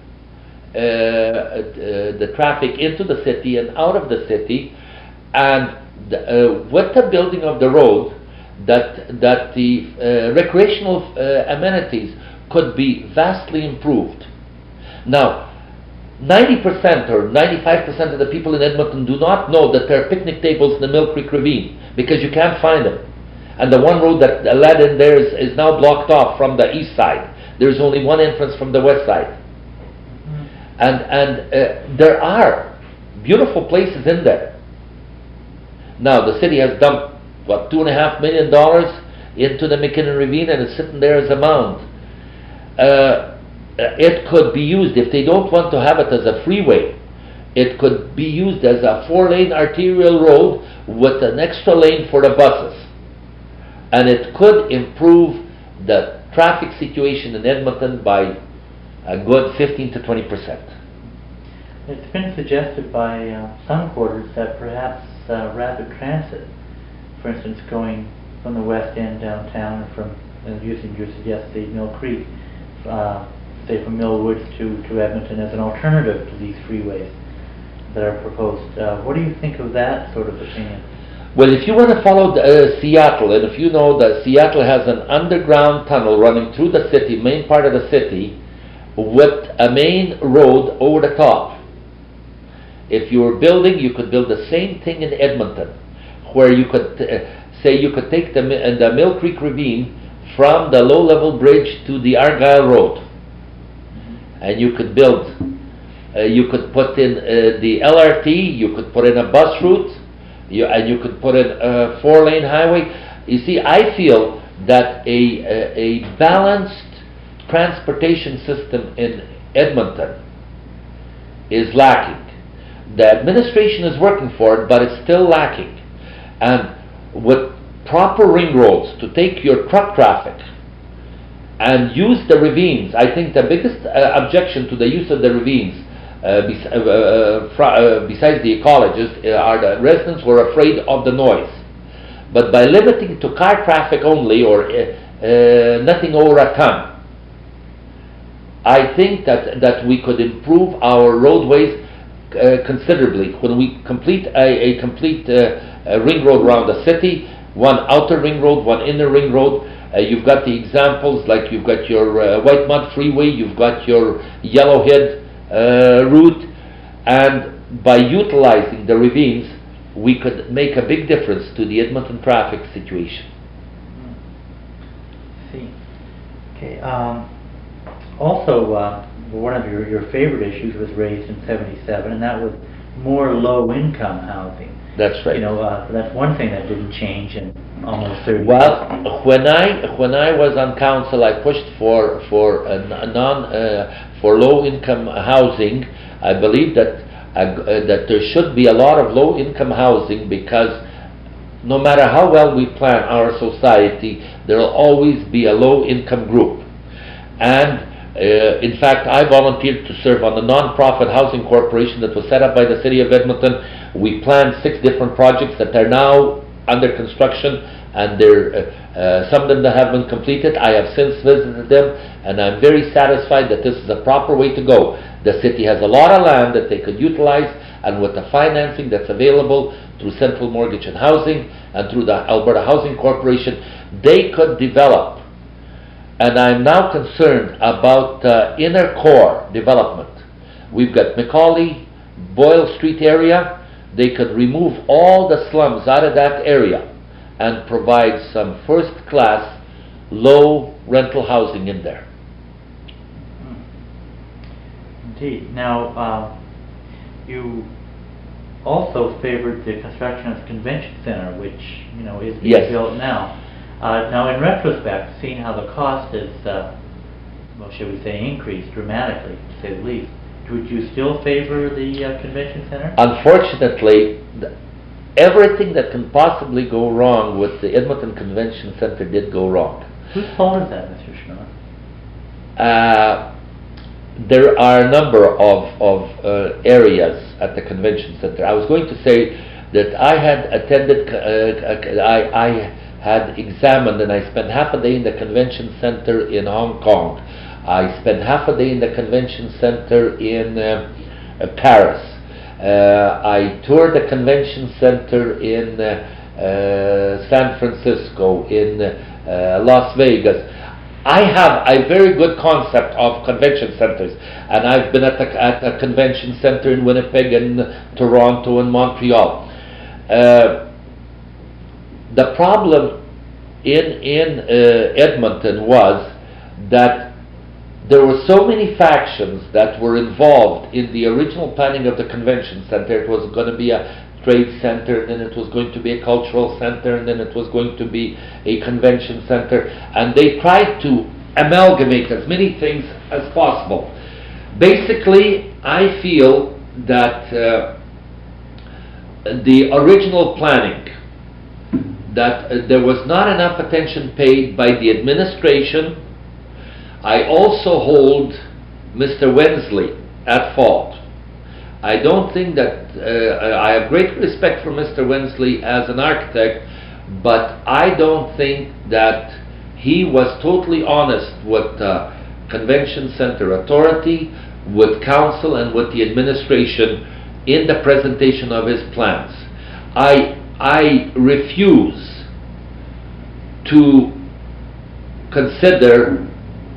uh, uh, the traffic into the city and out of the city, and the, uh, with the building of the road, that that the uh, recreational uh, amenities could be vastly improved. Now, 90% or 95% of the people in Edmonton do not know that there are picnic tables in the Mill Creek Ravine because you can't find them. And the one road that led in there is, is now blocked off from the east side. There's only one entrance from the west side. And, and uh, there are beautiful places in there. Now, the city has dumped, what, two and a half million dollars into the Mackinnon Ravine and it's sitting there as a mound. Uh, it could be used, if they don't want to have it as a freeway, it could be used as a four lane arterial road with an extra lane for the buses. And it could improve the traffic situation in Edmonton by a good 15 to 20 percent.
It's been suggested by uh, some quarters that perhaps uh, rapid transit, for instance, going from the west end downtown and from, uh, using you suggest the Mill Creek, uh, say from Mill Woods to, to Edmonton as an alternative to these freeways that are proposed. Uh, what do you think of that sort of opinion?
Well, if you want to follow the, uh, Seattle, and if you know that Seattle has an underground tunnel running through the city, main part of the city, with a main road over the top. If you were building, you could build the same thing in Edmonton, where you could uh, say you could take the, uh, the Mill Creek Ravine from the low-level bridge to the Argyll Road, and you could build. Uh, you could put in uh, the LRT. You could put in a bus route you, and you could put in a four lane highway. You see, I feel that a, a, a balanced transportation system in Edmonton is lacking. The administration is working for it, but it's still lacking. And with proper ring roads to take your truck traffic and use the ravines, I think the biggest uh, objection to the use of the ravines uh, uh, uh, uh, besides the ecologists, uh, are the residents who are afraid of the noise. But by limiting to car traffic only or nothing over a ton, I think that, that we could improve our roadways considerably. When we complete a, a complete a ring road around the city, one outer ring road, one inner ring road, uh, you've got the examples like you've got your uh, Whitemud Freeway, you've got your Yellowhead uh, route, and by utilizing the ravines, we could make a big difference to the Edmonton traffic situation.
See. Okay. Um, also, uh, one of your, your favorite issues was raised in '77, and that was more low-income housing.
That's right.
You know, uh, that's one thing that didn't change in almost 30 years.
Well, when I when I was on council, I pushed for for a non uh, for low income housing. I believe that uh, that there should be a lot of low income housing because no matter how well we plan our society, there will always be a low income group. And uh, in fact, I volunteered to serve on the non-profit housing corporation that was set up by the city of Edmonton. We planned six different projects that are now under construction, and there, uh, uh, some of them that have been completed. I have since visited them, and I'm very satisfied that this is a proper way to go. The city has a lot of land that they could utilize, and with the financing that's available through Central Mortgage and Housing and through the Alberta Housing Corporation, they could develop. And I'm now concerned about uh, inner core development. We've got McCauley, Boyle Street area. They could remove all the slums out of that area and provide some first class, low rental housing in there.
Indeed. Now, uh, you also favored the construction of the convention center, which, you know, is being
Yes.
built now. Uh, now, in retrospect, seeing how the cost has, uh, well, should we say, increased dramatically, to say the least, would you still favor the uh, convention center?
Unfortunately, th- everything that can possibly go wrong with the Edmonton Convention Center did go wrong.
Whose fault is that, Mr. Schmiller?
Uh, there are a number of, of uh, areas at the convention center. I was going to say that I had attended, uh, I, I had examined and I spent half a day in the convention center in Hong Kong. I spent half a day in the convention center in uh, uh, Paris. Uh, I toured the convention center in uh, San Francisco, in Las Vegas. I have a very good concept of convention centers, and I've been at the, at a convention center in Winnipeg and Toronto and Montreal. The problem in in uh, Edmonton was that there were so many factions that were involved in the original planning of the convention center. It was going to be a trade center, then it was going to be a cultural center, and then it was going to be a convention center. And they tried to amalgamate as many things as possible. Basically, I feel that uh, the original planning, that uh, there was not enough attention paid by the administration I also hold Mr. Wensley at fault. I don't think that uh, I have great respect for Mr. Wensley as an architect, but I don't think that he was totally honest with uh, Convention Center Authority, with council, and with the administration in the presentation of his plans. I I refuse to consider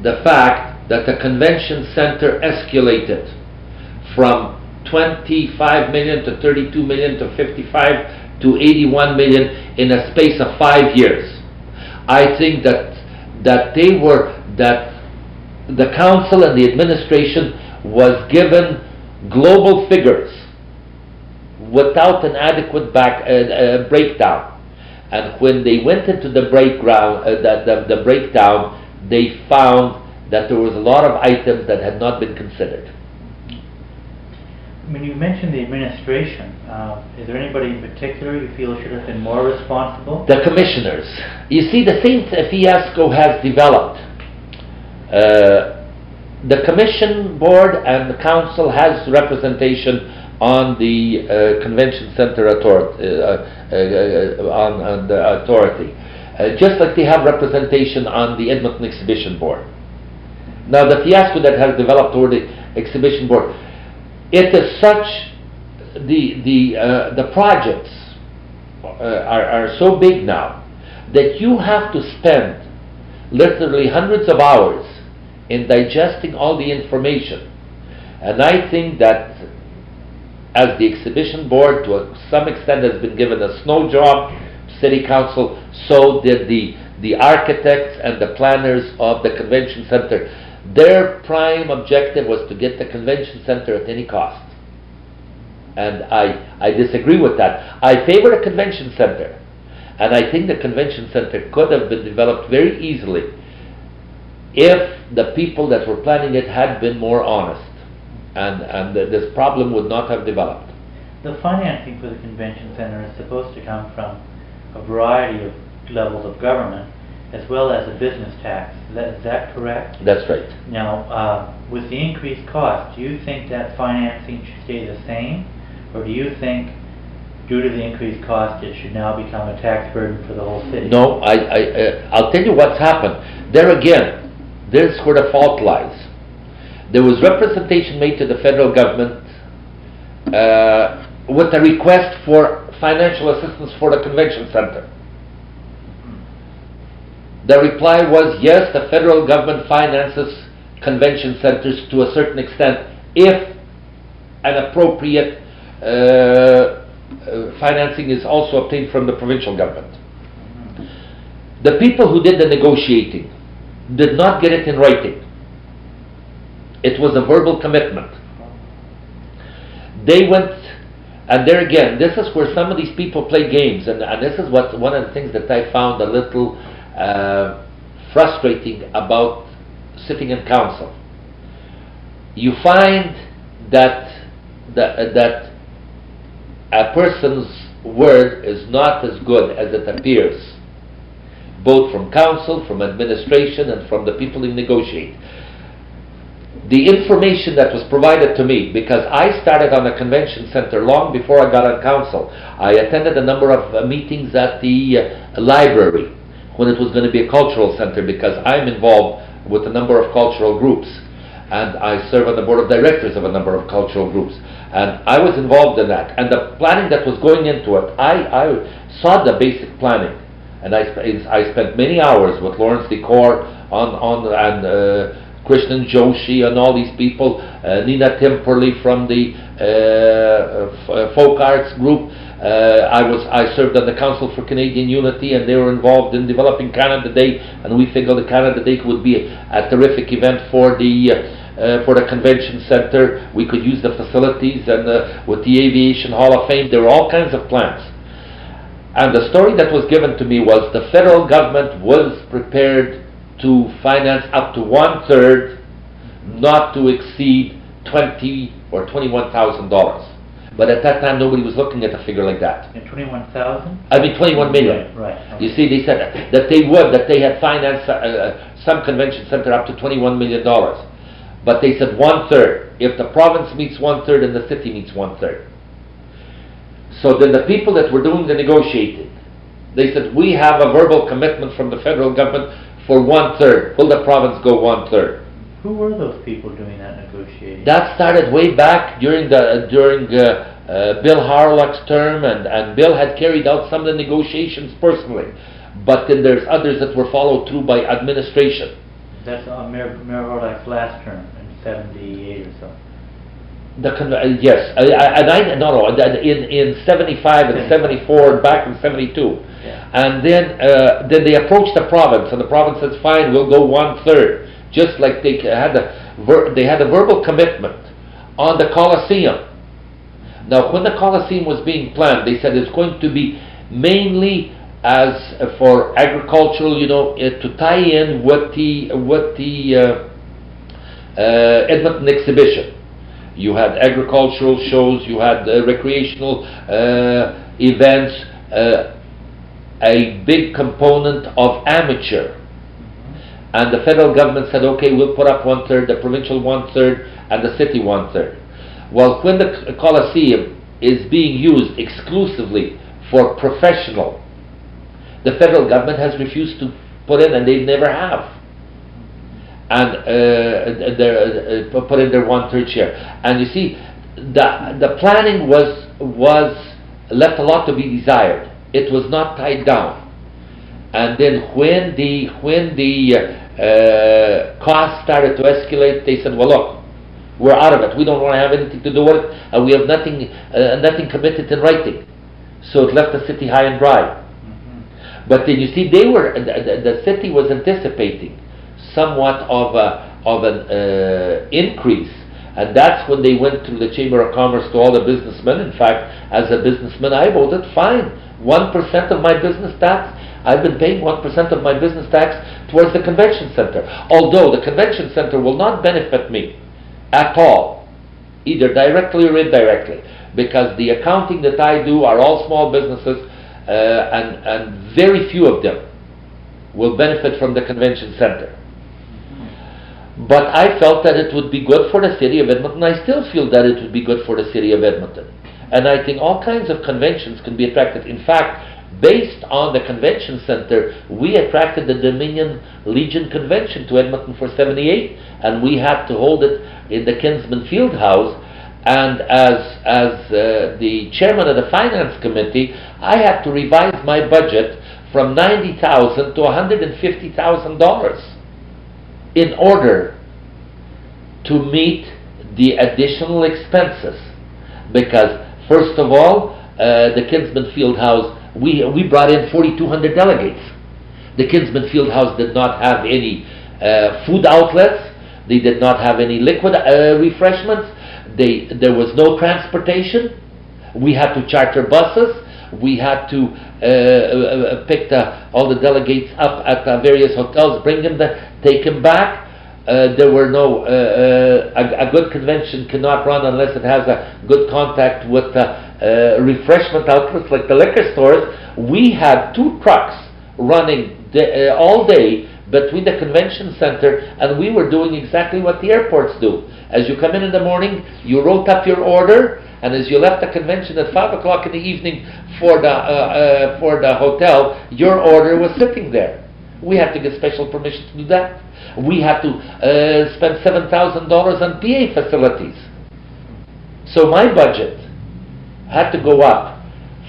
the fact that the convention center escalated from 25 million to 32 million to 55 to 81 million in a space of five years. I think that that they were that the council and the administration was given global figures without an adequate back, uh, uh, breakdown. And when they went into the breakdown, uh, the, the, the breakdown, they found that there was a lot of items that had not been considered.
When you mentioned the administration, uh, is there anybody in particular you feel should have been more responsible?
The commissioners. You see, the same fiasco has developed. Uh, the commission board and the council has representation on the uh, convention center authority, uh, uh, uh, on, on, the authority. Uh, just like they have representation on the Edmonton Exhibition Board. Now, the fiasco that has developed over the Exhibition Board, it is such, the, the, uh, the projects uh, are, are so big now that you have to spend literally hundreds of hours in digesting all the information. And I think that as the exhibition board to some extent has been given a snow job city council, so did the, the architects and the planners of the convention center. Their prime objective was to get the convention center at any cost. And I, I disagree with that. I favor a convention center. And I think the convention center could have been developed very easily if the people that were planning it had been more honest. And, and this problem would not have developed.
The financing for the convention center is supposed to come from a variety of levels of government, as well as a business tax. Is that, is that correct?
That's right.
Now, uh, with the increased cost, do you think that financing should stay the same? Or do you think, due to the increased cost, it should now become a tax burden for the whole city?
No, I, I, uh, I'll tell you what's happened. There again, there's where the fault lies. There was representation made to the federal government uh, with a request for financial assistance for the convention center? The reply was yes, the federal government finances convention centers to a certain extent if an appropriate uh, uh, financing is also obtained from the provincial government. The people who did the negotiating did not get it in writing. It was a verbal commitment. They went and there again, this is where some of these people play games, and, and this is what one of the things that I found a little uh, frustrating about sitting in council. You find that that, that a person's word is not as good as it appears both from council, from administration, and from the people who negotiate. The information that was provided to me, because I started on the convention center long before I got on council, I attended a number of uh, meetings at the uh, library when it was going to be a cultural center because I'm involved with a number of cultural groups and I serve on the board of directors of a number of cultural groups. And I was involved in that. And the planning that was going into it, I, I saw the basic planning. And I, sp- I spent many hours with Lawrence Decore on, on and uh, Krishnan Joshi and all these people, uh, Nina Timperley from the uh, uh, folk arts group. Uh, I was I served on the Council for Canadian Unity, and they were involved in developing Canada Day, and we figured the Canada Day would be a, a terrific event for the. Uh, uh, for the convention center, we could use the facilities, and uh, with the Aviation Hall of Fame, there were all kinds of plans. And the story that was given to me was the federal government was prepared to finance up to one third, not to exceed twenty or twenty-one thousand dollars. But at that time, nobody was looking at a figure like that.
And twenty-one thousand?
I mean, twenty-one million.
Right, right.
You see, they said that they would, that they had financed uh, uh, some convention center up to twenty-one million dollars. But they said one third. If the province meets one third and the city meets one third. So then the people that were doing the negotiating, they said, we have a verbal commitment from the federal government for one third. Will the province go one third?
Who were those people doing that negotiating?
That started way back during the during uh, uh, Bill Hawrelak's term, and, and Bill had carried out some of the negotiations personally. But then there's others that were followed through by administration.
That's on Mayor, Mayor Hawrelak's last term in seventy-eight or so.
The con- uh, yes, and I no no in in seventy five and seventy four and back in seventy two,
Yeah.
and then uh, then they approached the province, and the province says, "Fine, we'll go one third. Just like they had a ver- they had a verbal commitment on the Coliseum. Now, when the Coliseum was being planned, they said it's going to be mainly as for agricultural, you know, uh, to tie in with the with the uh, uh, Edmonton exhibition. You had agricultural shows, you had uh, recreational events, a big component of amateur. And the federal government said, okay, we'll put up one third, the provincial one third, and the city one third. Well, when the Coliseum is being used exclusively for professional, the federal government has refused to put in, and they never have and uh, their, uh, put in their one third share. And you see, the the planning was was left a lot to be desired. It was not tied down. And then when the when the uh, costs started to escalate, they said, "Well, look, we're out of it. We don't want to have anything to do with it, and we have nothing uh, nothing committed in writing." So it left the city high and dry.
Mhm.
But then you see, they were the, the, the city was anticipating somewhat of a, of an uh, increase, and that's when they went to the Chamber of Commerce to all the businessmen. In fact, as a businessman, I voted fine. One percent of my business tax. I've been paying one percent of my business tax towards the convention center. Although the convention center will not benefit me at all, either directly or indirectly, because the accounting that I do are all small businesses, uh, and and very few of them will benefit from the convention center. But I felt that it would be good for the city of Edmonton. I still feel that it would be good for the city of Edmonton. And I think all kinds of conventions can be attracted. In fact, based on the convention center, we attracted the Dominion Legion Convention to Edmonton for 78, and we had to hold it in the Kinsmen Field House. And as, as uh, the chairman of the finance committee, I had to revise my budget from 90,000 to $150,000 in order to meet the additional expenses. Because, first of all, uh, the Kinsmen Field House, we, we brought in 4,200 delegates. The Kinsmen Field House did not have any uh, food outlets, they did not have any liquid uh, refreshments, they, there was no transportation. We had to charter buses. We had to uh, uh, pick the, all the delegates up at uh, various hotels, bring them, the, take them back. Uh, there were no uh, uh, a, a good convention cannot run unless it has a good contact with uh, uh, refreshment outlets like the liquor stores. We had two trucks running the, uh, all day between the convention center and we were doing exactly what the airports do. As you come in in the morning, you wrote up your order, and as you left the convention at five o'clock in the evening for the uh, uh, for the hotel, your order was sitting there. We had to get special permission to do that. We had to uh, spend seven thousand dollars on PA facilities. So my budget had to go up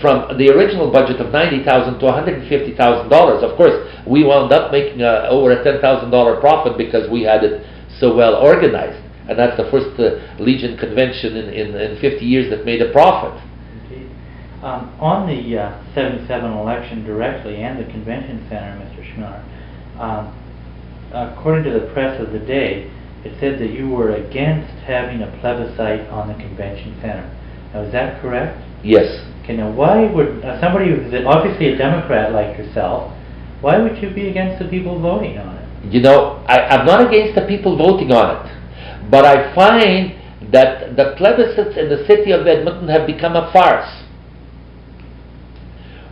from the original budget of ninety thousand to one hundred and fifty thousand dollars. Of course, we wound up making uh, over a ten thousand dollar profit because we had it so well organized, and that's the first uh, Legion convention in, in, in fifty years that made a profit.
Um, on the uh, 77 election directly and the convention center, Mr. Schmiller, um, according to the press of the day, it said that you were against having a plebiscite on the convention center. Now, is that correct?
Yes.
Okay, now why would uh, somebody who's obviously a Democrat like yourself, why would you be against the people voting on it?
You know, I, I'm not against the people voting on it, but I find that the plebiscites in the city of Edmonton have become a farce.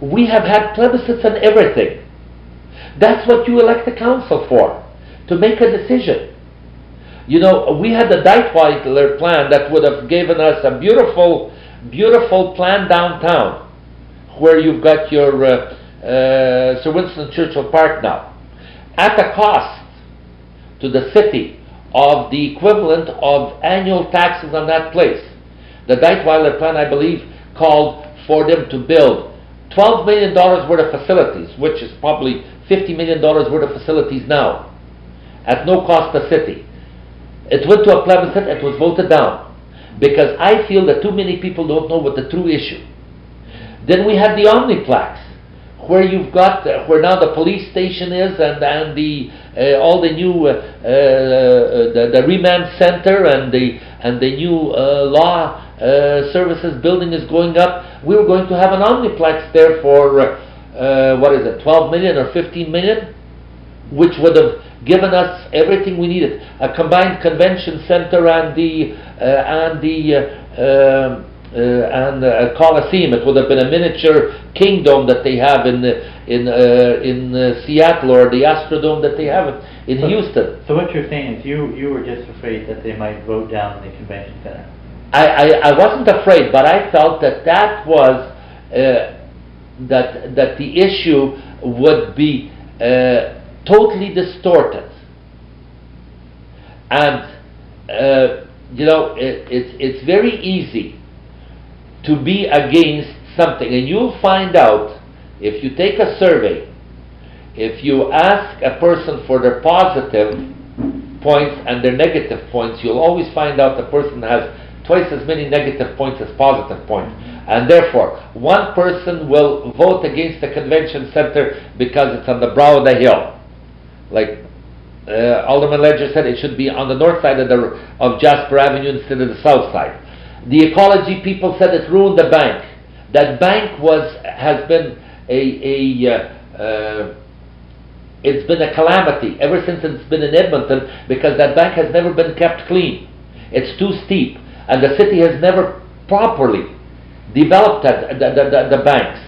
We have had plebiscites on everything. That's what you elect a council for, to make a decision. You know, we had the Deitweiler plan that would have given us a beautiful beautiful plan downtown where you've got your uh, uh, Sir Winston Churchill Park now, at a cost to the city of the equivalent of annual taxes on that place. The Deitweiler plan, I believe, called for them to build $12 million worth of facilities, which is probably $50 million worth of facilities now, at no cost to the city. It went to a plebiscite, it was voted down because I feel that too many people don't know what the true issue. Then we had the Omniplex, where you've got where now the police station is, and and the uh, all the new uh, uh the, the remand center and the and the new uh, law uh, services building is going up. We were going to have an Omniplex there for what is it, 12 million or 15 million, which would have given us everything we needed. A combined convention center and the and the uh, uh, and a coliseum. It would have been a miniature kingdom that they have in in in Seattle or the Astrodome that they have in
so,
Houston.
So what you're saying is you you were just afraid that they might vote down the convention center.
I, I, I wasn't afraid, but I felt that that was uh, that that the issue would be uh, totally distorted. And, uh, you know, it, it's, it's very easy to be against something. And you'll find out if you take a survey, if you ask a person for their positive points and their negative points, you'll always find out the person has twice as many negative points as positive points. And therefore, one person will vote against the convention center because it's on the brow of the hill like uh, Alderman Leger said, it should be on the north side of, the, of Jasper Avenue instead of the south side. The ecology people said it ruined the bank. That bank was has been a, a uh, uh, it's been a calamity ever since it's been in Edmonton because that bank has never been kept clean. It's too steep, and the city has never properly developed that, the, the, the, the banks.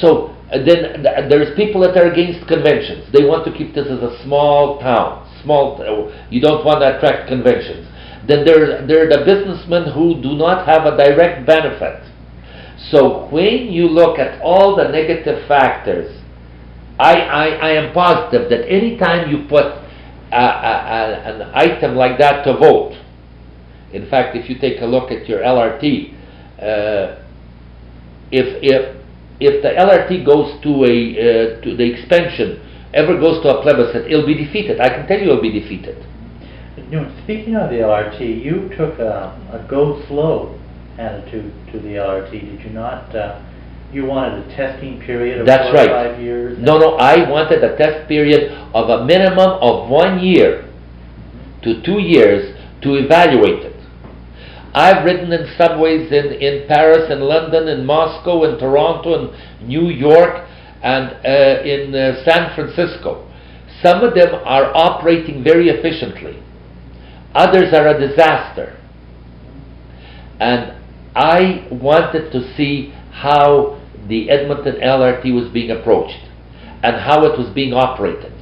So uh, then there's people that are against conventions. They want to keep this as a small town. Small, uh, you don't want to attract conventions. Then there, there are the businessmen who do not have a direct benefit. So when you look at all the negative factors, I, I, I am positive that anytime you put a, a, an item like that to vote, in fact, if you take a look at your LRT, uh, if, if if the LRT goes to a uh, to the expansion, ever goes to a plebiscite, it'll be defeated. I can tell you, it'll be defeated.
You know, speaking of the LRT, you took a, a go slow attitude to the LRT, did you not? Uh, you wanted a testing period of
That's
four
right.
or five years.
No, no, I wanted a test period of a minimum of one year to two years to evaluate it. I've ridden in subways in, in Paris in London in Moscow in Toronto in New York and uh, in uh, San Francisco. Some of them are operating very efficiently. Others are a disaster. And I wanted to see how the Edmonton LRT was being approached. and how it was being operated.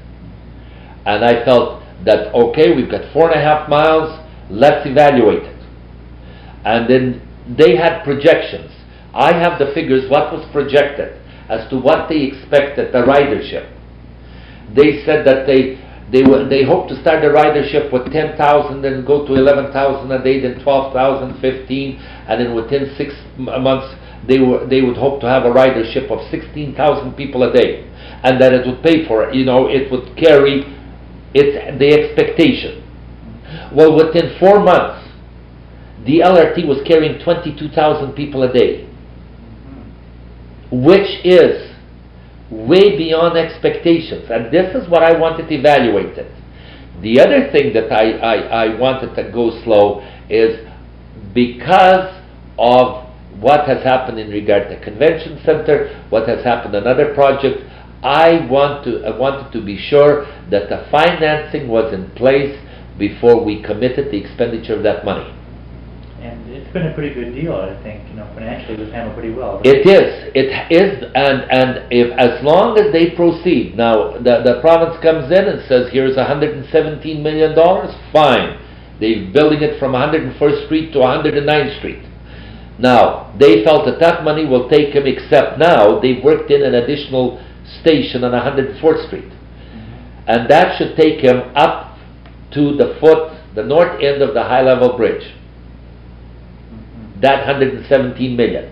And I felt that, okay, we've got four and a half miles, let's evaluate it. And then they had projections. I have the figures, what was projected as to what they expected the ridership. They said that they they were, they hope to start the ridership with 10,000 and go to 11,000 a day, then 12,000, 15, and then within six uh, months they were they would hope to have a ridership of 16,000 people a day, and that it would pay for it. You know, it would carry it's the expectation. Well, within four months, the LRT was carrying 22,000 people a day, mm-hmm. which is way beyond expectations. And this is what I wanted evaluated. The other thing that I, I, I wanted to go slow is because of what has happened in regard to convention center, what has happened on other projects, I want to I wanted to be sure that the financing was in place before we committed the expenditure of that money.
Been a pretty good deal, I think, you know, financially we've handled pretty well.
It is, it is, and, and if, as long as they proceed, now, the, the province comes in and says, here's hundred and seventeen million dollars, fine. They're building it from 101st Street to 109th Street. Now, they felt that that money will take them, except now, they've worked in an additional station on 104th Street. And that should take him up to the foot, the north end of the high-level bridge
Mhm.
That 117 million.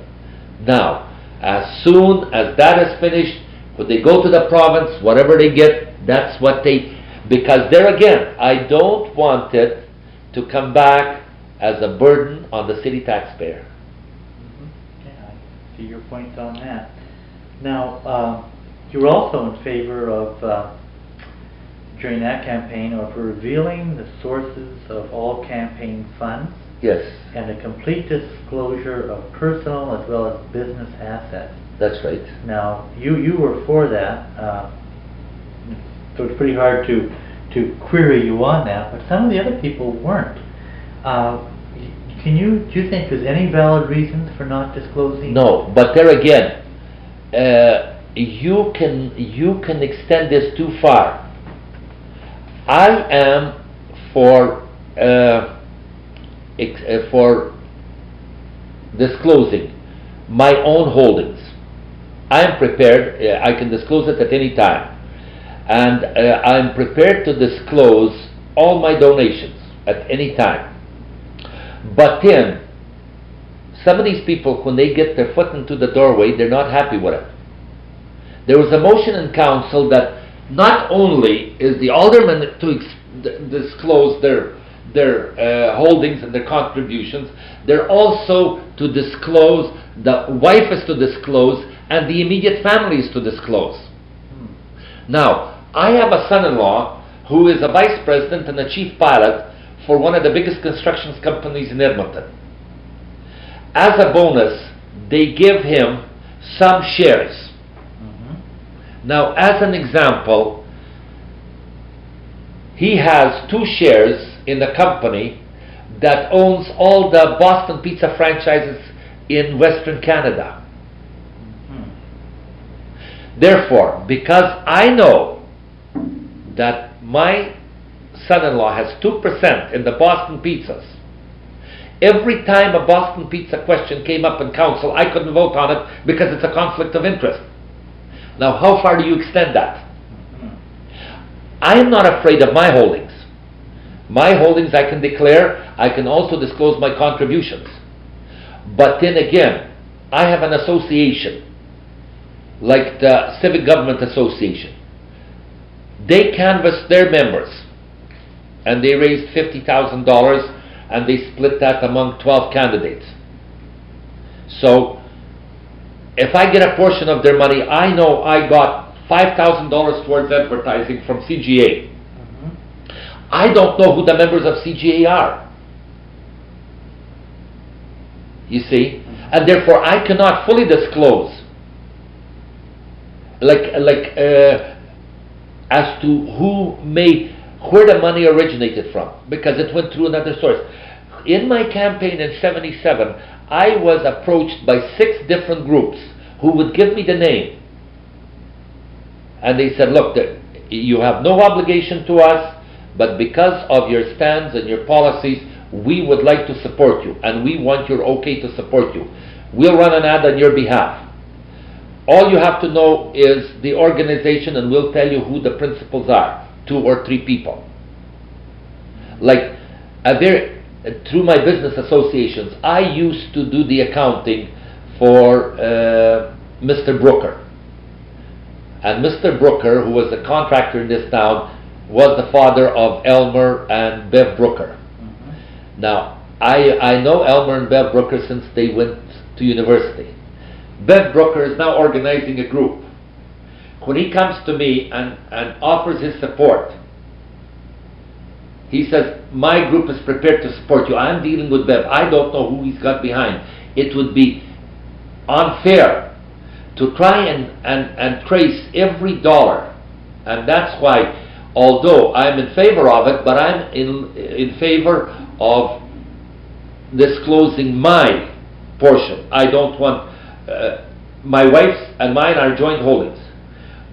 Now, as soon as that is finished, when they go to the province, whatever they get, that's what they, because there again, I don't want it to come back as a burden on the city taxpayer.
Mhm. Yeah, I see your point on that. Now, uh, you were also in favor of, uh, during that campaign, of revealing the sources of all campaign funds
Yes,
and a complete disclosure of personal as well as business assets.
that's right.
Now, you, you were for that, uh, so it's pretty hard to, to query you on that, but some of the other people weren't. Uh, Can you, do you think there's any valid reasons for not disclosing?
No, but there again, uh, you can you can extend this too far. I am for uh, uh, for disclosing my own holdings. I am prepared. Uh, I can disclose it at any time, and uh, I am prepared to disclose all my donations at any time. But then, some of these people, when they get their foot into the doorway, they're not happy with it. There was a motion in council that not only is the alderman to ex- disclose their their uh, holdings and their contributions, they're also to disclose, the wife is to disclose, and the immediate family is to disclose.
Hmm.
Now, I have a son-in-law who is a vice president and a chief pilot for one of the biggest construction companies in Edmonton. As a bonus, they give him some shares.
Mhm.
Now, as an example, he has two shares in the company that owns all the Boston Pizza franchises in Western Canada. Therefore, because I know that my son-in-law has 2% in the Boston pizzas, every time a Boston pizza question came up in council, I couldn't vote on it because it's a conflict of interest. Now, how far do you extend that? I am not afraid of my holdings. My holdings I can declare, I can also disclose my contributions. But then again, I have an association, like the Civic Government Association. They canvassed their members, and they raised $50,000, and they split that among 12 candidates. So, if I get a portion of their money, I know I got $5,000 towards advertising from CGA. I don't know who the members of CGA are. You see? And therefore I cannot fully disclose like like uh, as to who may where the money originated from because it went through another source. In my campaign in 77, I was approached by six different groups who would give me the name and they said, look, you have no obligation to us, but because of your stands and your policies, we would like to support you, and we want your okay to support you. We'll run an ad on your behalf. All you have to know is the organization, and we'll tell you who the principals are two or three people. Like, a very, through my business associations, I used to do the accounting for uh, Mr. Brooker. And Mr. Brooker, who was a contractor in this town, was the father of Elmer and Bev Brooker. Mm-hmm. Now, I, I know Elmer and Bev Brooker since they went to university. Bev Brooker is now organizing a group. When he comes to me and, and offers his support, he says, My group is prepared to support you. I'm dealing with Bev. I don't know who he's got behind. It would be unfair to try and, and, and trace every dollar. And that's why, although I'm in favor of it, but I'm in, in favor of disclosing my portion. I don't want, uh, my wife's and mine are joint holdings.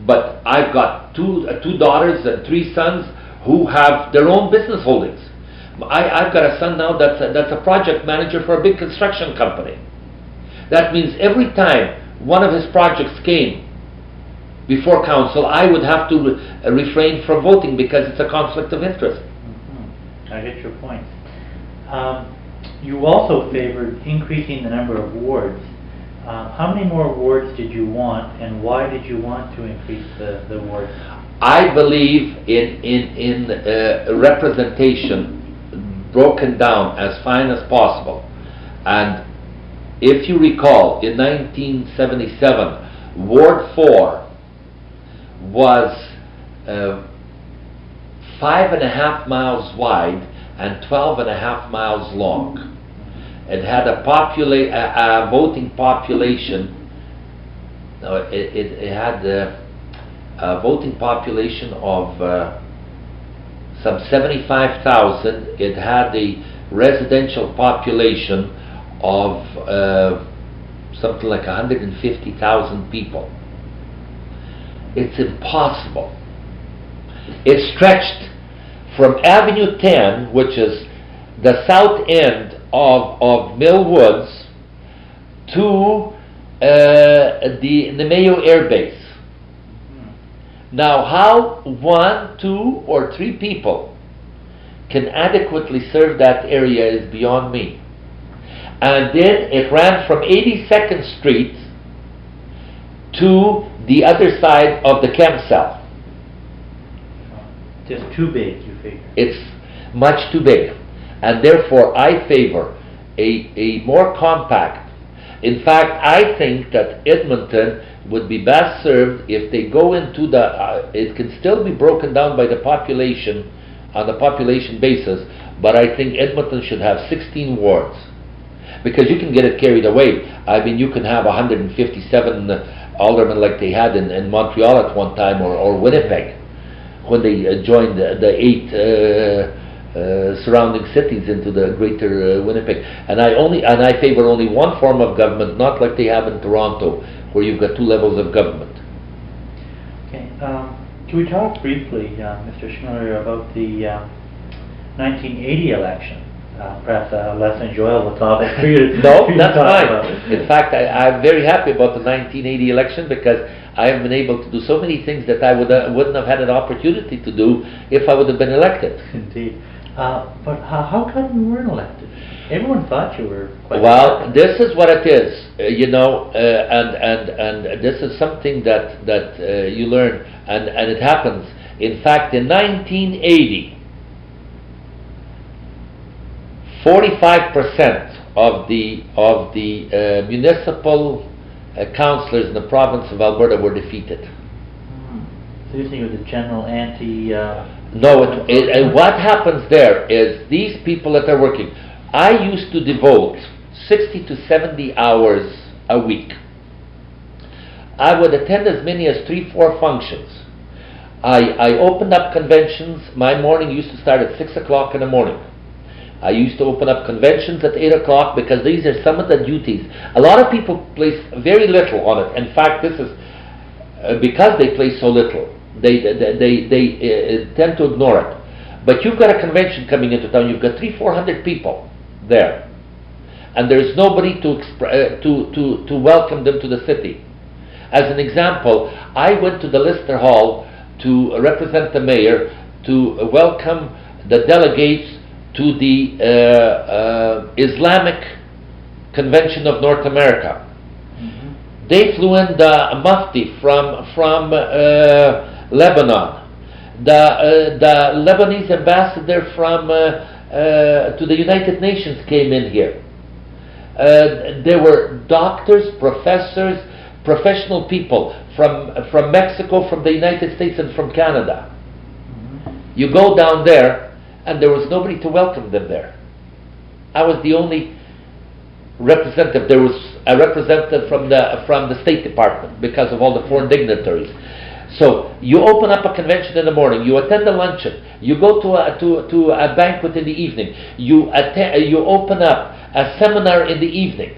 But I've got two, uh, two daughters and three sons who have their own business holdings. I, I've got a son now that's a, that's a project manager for a big construction company. That means every time one of his projects came before council, I would have to re- uh, refrain from voting because it's a conflict of interest.
Mhm. I get your point. Um, You also favored increasing the number of wards. Uh, How many more wards did you want, and why did you want to increase the the wards?
I believe in, in, in uh, representation broken down as fine as possible. And if you recall, in 1977, Ward 4 was uh, five and a half miles wide and 12 and a half miles long. It had a, popula- a, a voting population, no, it, it, it had uh, a voting population of uh, some 75,000. It had a residential population of uh, something like 150,000 people. It's impossible. It stretched from Avenue 10, which is the south end of, of Mill Woods, to uh, the, Namao Air Base. Now, how one, two, or three people can adequately serve that area is beyond me. And then it ran from 82nd Street to the other side of the campsite.
Just too big, you figure?
It's much too big. And therefore, I favor a, a more compact. In fact, I think that Edmonton would be best served if they go into the, uh, it can still be broken down by the population, on the population basis, but I think Edmonton should have 16 wards. Because you can get it carried away. I mean, you can have 157 aldermen like they had in, in Montreal at one time, or, or Winnipeg, when they uh, joined the, the eight uh, uh, surrounding cities into the greater Winnipeg. And I only and I favor only one form of government, not like they have in Toronto, where you've got two levels of government.
Okay, um, can we talk briefly, Mr. Schmiller, about the uh, 1980 election? Uh, Perhaps a less enjoyable topic for you to
No,
for you to
that's fine. In fact, I, I'm very happy about the 1980 election because I have been able to do so many things that I would, uh, wouldn't have had an opportunity to do if I would have been elected.
Indeed. Uh, But how how come you weren't elected? Everyone thought you were quite...
Well, this is what it is, uh, you know, uh, and and and this is something that that uh, you learn, and and it happens. In fact, in 1980, 45 percent of the of the uh, municipal uh, councillors in the province of Alberta were defeated.
Hmm. So you're saying it was a general anti... uh,
No, it, it, and what happens there is these people that are working. I used to devote 60 to 70 hours a week. I would attend as many as three, four functions. I, I opened up conventions. My morning used to start at 6 o'clock in the morning. I used to open up conventions at 8 o'clock because these are some of the duties. A lot of people place very little on it. In fact, this is uh, because they place so little, they they they, they uh, tend to ignore it. But you've got a convention coming into town. You've got three, four hundred people there, and there's nobody to, expr- uh, to to to welcome them to the city. As an example, I went to the Lister Hall to represent the mayor to welcome the delegates to the uh, uh, Islamic Convention of North America. They flew in the Mufti from from uh, Lebanon, the uh, the Lebanese ambassador from uh, uh, to the United Nations came in here. Uh, there were doctors, professors, professional people from from Mexico, from the United States, and from Canada. You go down there, and there was nobody to welcome them there. I was the only representative. There was a representative from the from the State Department because of all the foreign dignitaries. So you open up a convention in the morning, you attend a luncheon, you go to a to, to a banquet in the evening, you attend, you open up a seminar in the evening.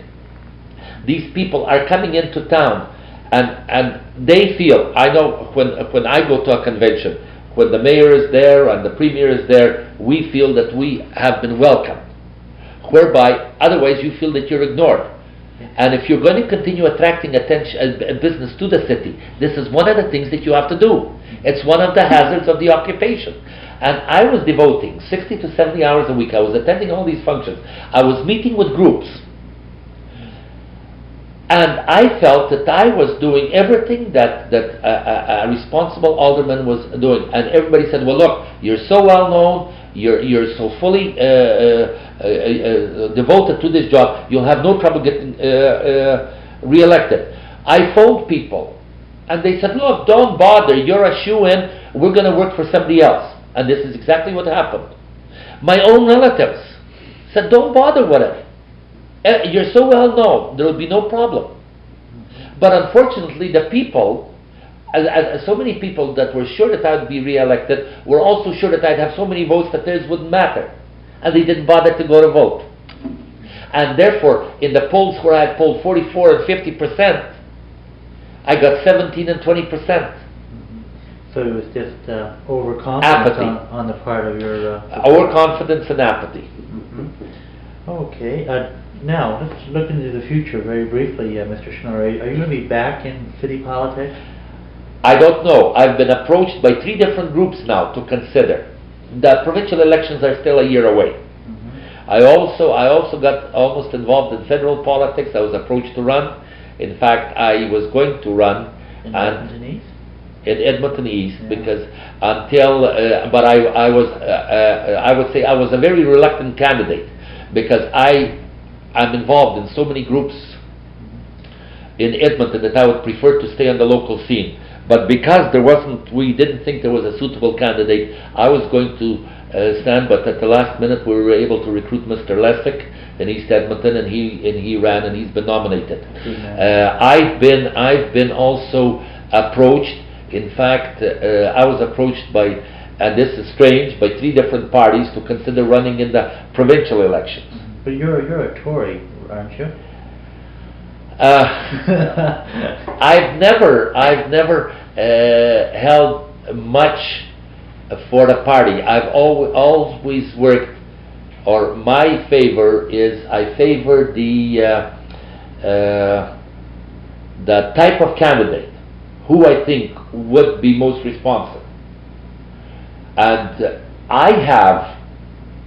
These people are coming into town, and and they feel. I know when when I go to a convention, when the mayor is there and the premier is there, we feel that we have been welcomed whereby otherwise you feel that you're ignored. And if you're going to continue attracting attention, uh, business to the city, this is one of the things that you have to do. It's one of the hazards of the occupation. And I was devoting 60 to 70 hours a week. I was attending all these functions. I was meeting with groups. And I felt that I was doing everything that, that a, a, a responsible alderman was doing. And everybody said, well, look, you're so well known, you're, you're so fully uh, uh, uh, uh, devoted to this job, you'll have no trouble getting uh, re-elected. I phoned people, and they said, "Look, don't bother. You're a shoe in. We're going to work for somebody else." And this is exactly what happened. My own relatives said, "Don't bother with it. You're so well known. There will be no problem." But unfortunately, the people as, as, so many people that were sure that I would be re-elected were also sure that I'd have so many votes that theirs wouldn't matter and they didn't bother to go to vote. And therefore, in the polls where I had polled 44 and 50 percent, I got 17 and 20 percent.
So it was just uh, overconfidence on, on, the part of your.
Uh, overconfidence and apathy.
Mm-hmm. Okay. Uh, now let's look into the future very briefly, uh, Mr. Schmiller. Are you going to be back in city politics?
I don't know. I've been approached by three different groups now to consider the provincial elections are still a year away. Mm-hmm. I also I also got almost involved in federal politics. I was approached to run. In fact, I was going to run
in Edmonton East.
In Edmonton East, yeah. because until uh, but I I was uh, uh, I would say I was a very reluctant candidate because I I'm involved in so many groups in Edmonton that I would prefer to stay on the local scene. But because there wasn't, we didn't think there was a suitable candidate, I was going to uh, stand, but at the last minute we were able to recruit Mr. Lesick in East Edmonton, and he and he ran, and he's been nominated. Uh, I've been I've been also approached. In fact, uh, I was approached by, and this is strange, by three different parties to consider running in the provincial elections.
But you're you're a Tory, aren't you?
Uh, I've never, I've never uh, held much for the party. I've always, always worked, or my favor is I favor the uh, uh, the type of candidate who I think would be most responsive. And I have,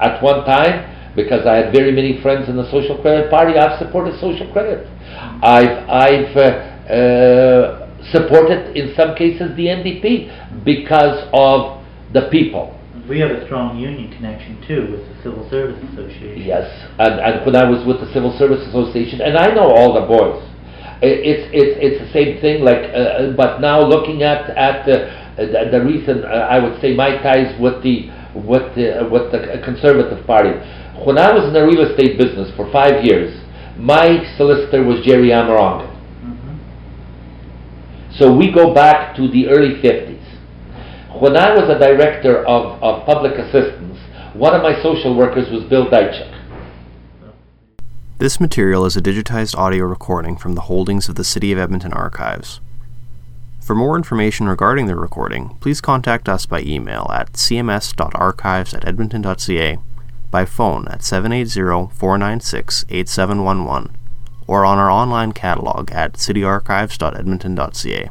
at one time, because I had very many friends in the Social Credit Party, I've supported social credit. I've, I've uh, uh, supported, in some cases, the NDP because of the people.
We have a strong union connection too with the Civil Service Association.
Yes, and, and when I was with the Civil Service Association, and I know all the boys, it's it's it's the same thing. Like, uh, but now looking at at the the, reason uh, I would say my ties with the with the with the Conservative Party. When I was in the real estate business for five years, my solicitor was Jerry Amerongen. Mm-hmm. So we go back to the early 50s. When I was a director of, of public assistance, one of my social workers was Bill Diachuk.
This material is a digitized audio recording from the holdings of the City of Edmonton archives. For more information regarding the recording, please contact us by email at cms.archives at edmonton.ca, by phone at 780-496-8711, or on our online catalog at cityarchives.edmonton.ca.